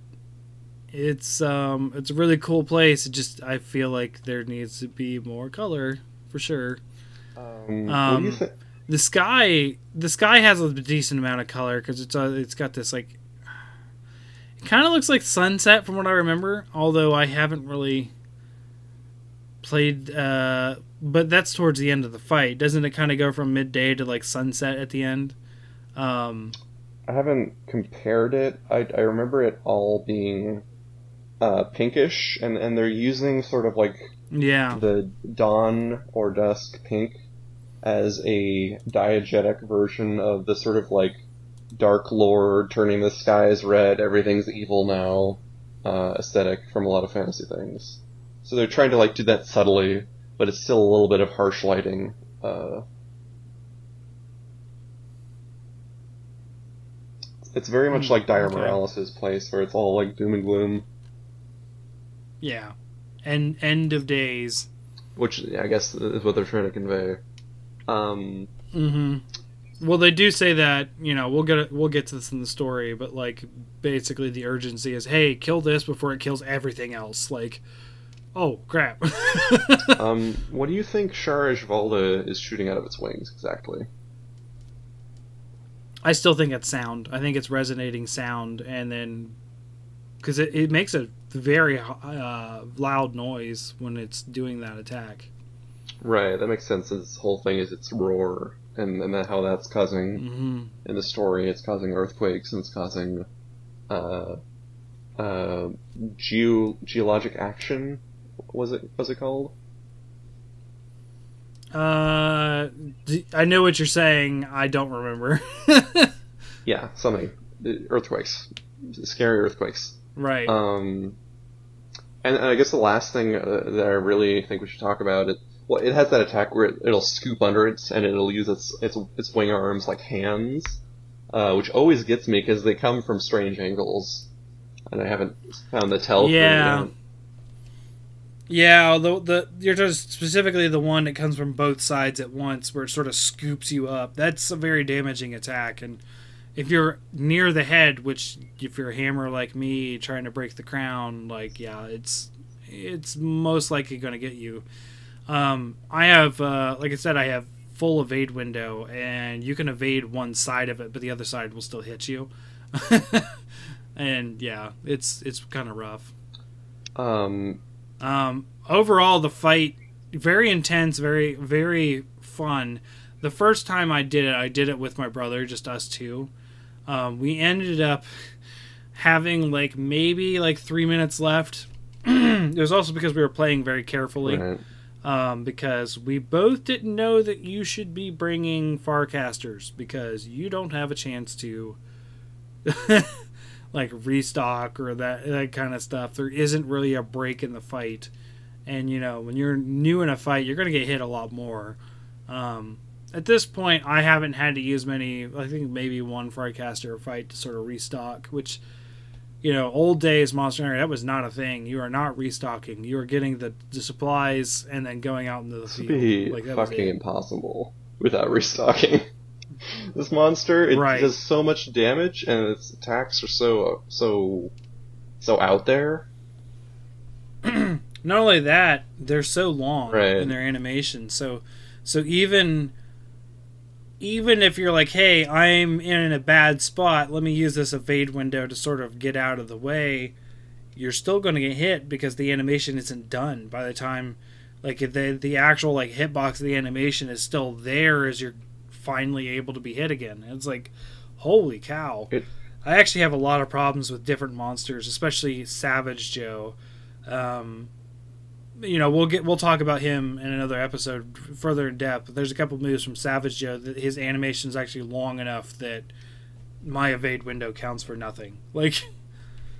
it's um it's a really cool place. It just I feel like there needs to be more color for sure. Um, what do you Um. The sky the sky has a decent amount of color cuz it's uh, it's got this like it kind of looks like sunset from what I remember, although I haven't really played uh but that's towards the end of the fight. Doesn't it kind of go from midday to like sunset at the end? Um I haven't compared it. I, I remember it all being uh, pinkish, and, and they're using sort of like yeah. the dawn or dusk pink as a diegetic version of the sort of like dark lord turning the skies red, everything's evil now uh, aesthetic from a lot of fantasy things. So they're trying to like do that subtly, but it's still a little bit of harsh lighting. Uh, it's very much Hmm, like Dire okay. Morales' place, where it's all like doom and gloom, Yeah. And end of days. which yeah, I guess is what they're trying to convey. Um, Mhm. Well, they do say that, you know, we'll get we'll get to this in the story, but like basically the urgency is, hey, kill this before it kills everything else. Like, oh crap. um, what do you think Shara Ishvalda is shooting out of its wings exactly? I still think it's sound. I think it's resonating sound, and then because it, it makes a very uh, loud noise when it's doing that attack. Right, that makes sense. This whole thing is its roar, and and that how that's causing hmm in the story. It's causing earthquakes and it's causing uh, uh, geo geologic action. Was it was it called? Uh, d- I know what you're saying. I don't remember. Yeah, something. Earthquakes, scary earthquakes. right. Um, and, and I guess the last thing uh, that I really think we should talk about it. Well, it has that attack where it, it'll scoop under it and it'll use its its its wing arms like hands, uh, which always gets me because they come from strange angles, and I haven't found the tell. Yeah. Yeah, the the you're just specifically the one that comes from both sides at once, where it sort of scoops you up. That's a very damaging attack, and if you're near the head, which if you're a hammer like me trying to break the crown, like yeah, it's it's most likely going to get you. Um, I have, uh, like I said, I have full evade window, and you can evade one side of it, but the other side will still hit you. and yeah, it's it's kind of rough. Um, Um, overall, the fight very intense, very very fun. The first time I did it, I did it with my brother, just us two. Um, we ended up having like maybe like three minutes left. it was also because we were playing very carefully. Right. Um, because we both didn't know that you should be bringing Farcasters because you don't have a chance to like restock or that that kind of stuff. There isn't really a break in the fight, and you know when you're new in a fight, you're gonna get hit a lot more. Um, at this point, I haven't had to use many. I think maybe one Farcaster fight to sort of restock, which you know, old days Monster Hunter, that was not a thing. You are not restocking. You are getting the, the supplies and then going out into the field. be Like, that fucking impossible without restocking. this monster, it Right. does so much damage, and its attacks are so so so out there. Not only that, they're so long Right. in their animation. So, so even even if you're like, hey, I'm in a bad spot, let me use this evade window to sort of get out of the way. You're still going to get hit because the animation isn't done by the time, like the the actual like hitbox of the animation is still there as you're finally able to be hit again. And it's like, holy cow! It- I actually have a lot of problems with different monsters, especially Savage Joe. Um, you know, we'll get we'll talk about him in another episode further in depth. There's a couple moves from Savage Joe that his animation is actually long enough that my evade window counts for nothing. Like,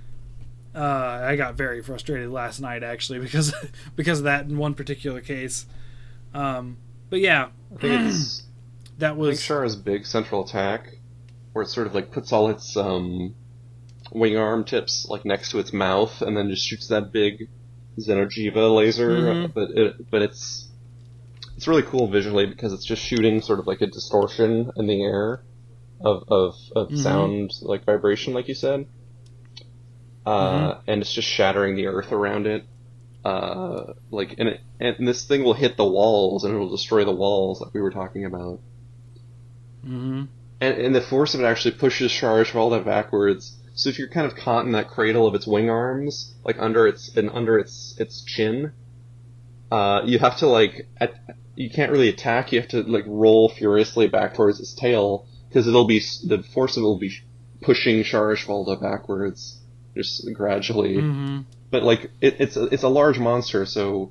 uh, I got very frustrated last night actually because because of that in one particular case. Um, but yeah, I think it's that was Shara's big central attack, where it sort of like puts all its um wing arm tips like next to its mouth, and then just shoots that big Xeno'jiva laser. Mhm. But it but it's it's really cool visually because it's just shooting sort of like a distortion in the air of of, of Mhm. sound like vibration, like you said. Uh, and it's just shattering the earth around it. Uh, like and it and this thing will hit the walls and it'll destroy the walls like we were talking about. hmm And, and the force of it actually pushes Charge all that backwards. So if you're kind of caught in that cradle of its wing arms, like under its and under its its chin, uh, you have to like at, you can't really attack. You have to like roll furiously back towards its tail because it'll be the force of it will be pushing Charge backwards just gradually. hmm But like it, it's a, it's a large monster, so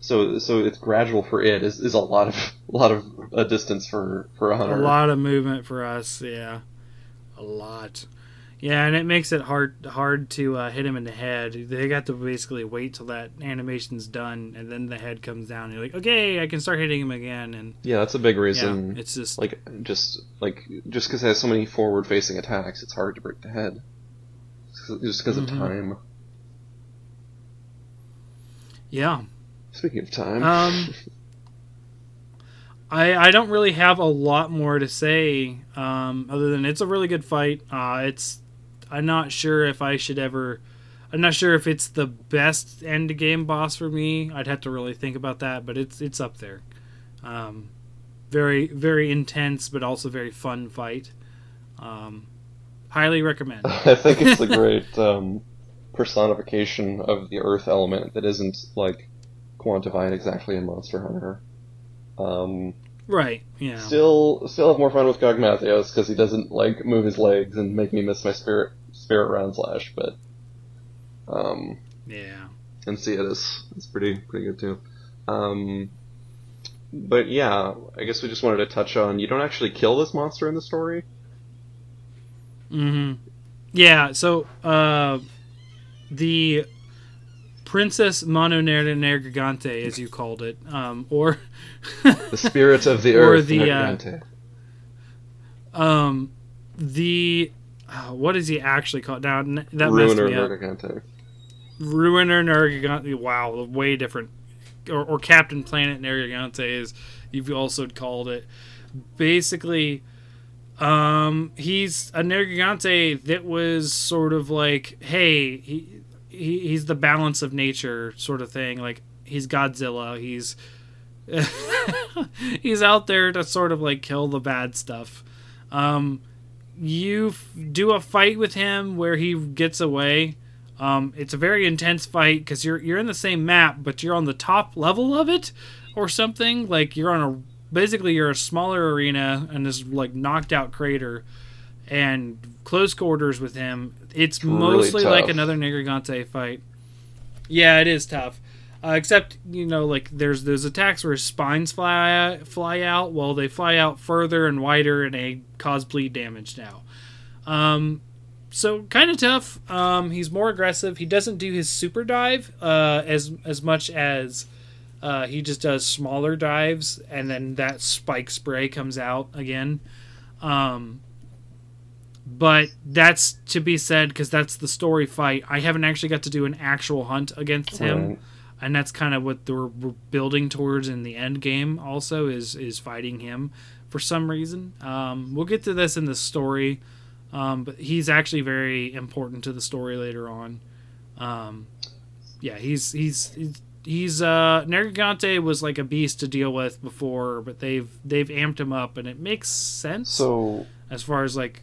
so so it's gradual for it is, is a lot of a lot of a distance for for a hunter. a lot of movement for us. Yeah, a lot. Yeah, and it makes it hard hard to uh, hit him in the head. They got to basically wait till that animation's done, and then the head comes down. And you're like, okay, I can start hitting him again. And Yeah, that's a big yeah, reason. it's just like just like just because it has so many forward-facing attacks, it's hard to break the head. Just because Mhm. of time. yeah. Speaking of time, Um, I I don't really have a lot more to say um, other than it's a really good fight. Uh, it's I'm not sure if I should ever. I'm not sure if it's the best end game boss for me. I'd have to really think about that, but it's it's up there. Um, very very intense, but also very fun fight. Um, highly recommend. I think it's a great um, personification of the Earth element that isn't like quantified exactly in Monster Hunter. Um, right? Yeah. Still, still have more fun with Gogmazios because he doesn't like move his legs and make me miss my spirit spirit round slash, but um, Yeah. and see it is it's pretty pretty good too. Um, but yeah, I guess we just wanted to touch on you don't actually kill this monster in the story. hmm Yeah, so uh, the Princess Mononergigante, as you called it, um, or The spirit of the earth, Or the, uh, um, the uh, what is he actually called? Now that messed Ruiner me up. Nergigante. Ruiner Nergigante. Wow, way different. Or, or Captain Planet Nergigante, as you've also called it. Basically, um, he's a Nergigante that was sort of like, hey, he, he he's the balance of nature sort of thing. Like he's Godzilla. He's he's out there to sort of like kill the bad stuff. Um, you f- do a fight with him where he gets away. Um, it's a very intense fight because you're you're in the same map, but you're on the top level of it, or something. Like you're on a basically you're a smaller arena and this like knocked out crater, and close quarters with him. It's really mostly like tough. another Nergigante fight. Yeah, it is tough. Uh, except you know, like there's those attacks where spines fly fly out. Well, they fly out further and wider, and they cause bleed damage now. Um, so kind of tough. Um, he's more aggressive. He doesn't do his super dive uh, as as much as uh, he just does smaller dives, and then that spike spray comes out again. Um, but that's to be said because that's the story fight. I haven't actually got to do an actual hunt against him. And that's kind of what we're, we're building towards in the end game. Also, is is fighting him for some reason. Um, we'll get to this in the story, um, but he's actually very important to the story later on. Um, yeah, he's he's he's, he's uh Nergigante was like a beast to deal with before, but they've they've amped him up, and it makes sense So as far as like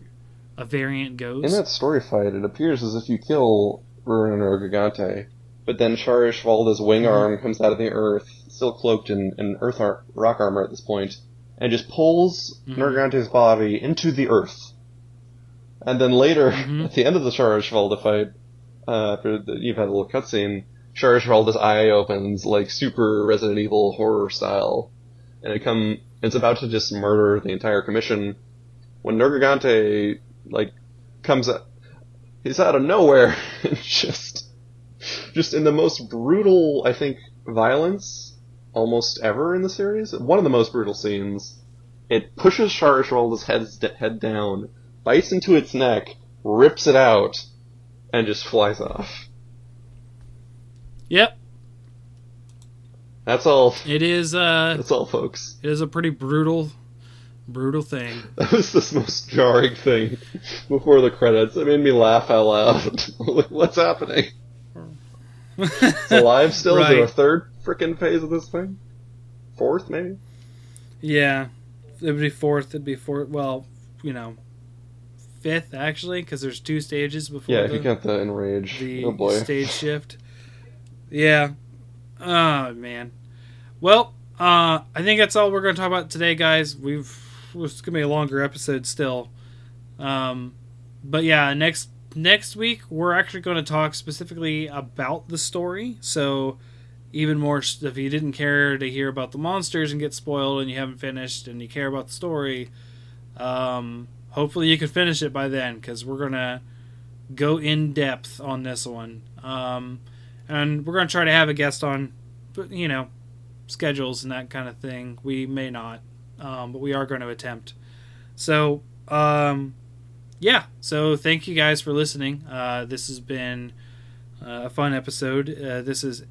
a variant goes. in that story fight, it appears as if you kill Ruiner Nergigante, but then Shara Ishvalda's wing Mhm. arm comes out of the earth, still cloaked in, in earth ar- rock armor at this point, and just pulls Mhm. Nergante's body into the earth. And then later, Mhm. at the end of the Shara Ishvalda fight, uh, after the, you've had a little cutscene, Shara Ishvalda's eye opens like super Resident Evil horror style, and it come it's about to just murder the entire commission when Nergigante like comes out he's out of nowhere and just just in the most brutal I think violence almost ever in the series one of the most brutal scenes it pushes Shara Ishvalda's head's head down bites into its neck rips it out and just flies off Yep, that's all it is. Uh, that's all folks it is a pretty brutal, brutal thing. That was the most jarring thing before the credits. It made me laugh out loud. Like, What's happening? It's alive still? Is there a third freaking phase of this thing? Fourth, maybe? yeah, it'd be fourth. It'd be fourth. Well, you know, fifth actually, because there's two stages before Yeah, the, if you count the enrage. the oh boy. stage shift. Yeah. Oh man. Well, uh, I think that's all we're going to talk about today, guys. We've it's gonna be a longer episode still. Um, but yeah, next next week we're actually going to talk specifically about the story. So even more, if you didn't care to hear about the monsters and get spoiled, and you haven't finished, and you care about the story, um, hopefully you can finish it by then, because we're gonna go in depth on this one. Um, and we're gonna try to have a guest on, but you know, schedules and that kind of thing. We may not, um, but we are going to attempt. So, um, yeah. So thank you guys for listening. Uh, this has been uh, a fun episode. Uh, this is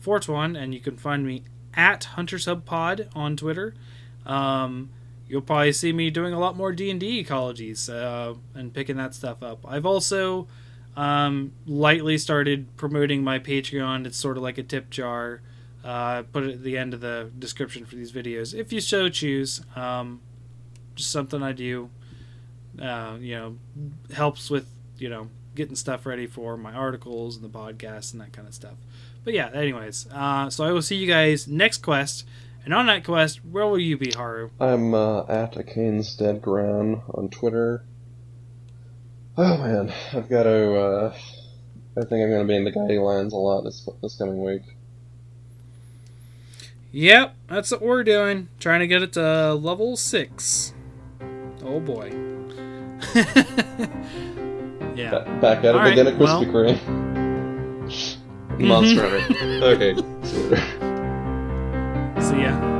Fortuan, and you can find me at HunterSubPod on Twitter. Um, you'll probably see me doing a lot more D and D ecologies uh, and picking that stuff up. I've also um, lightly started promoting my Patreon. It's sort of like a tip jar. Uh, put it at the end of the description for these videos if you so choose. Um, just something I do. Uh, you know, helps with you know getting stuff ready for my articles and the podcast and that kind of stuff. But yeah, anyways, uh, so I will see you guys next quest. And on that quest, where will you be, Haru? I'm uh, at a Kane's Dead Ground on Twitter. Oh man, I've got to. Uh, I think I'm going to be in the Guiding Lands a lot this this coming week. Yep, that's what we're doing. Trying to get it to level six. Oh boy. yeah. Ba- back at it All right, again at Krispy well- Kreme. Mm-hmm. Monster Hunter. Okay. see you later. See ya.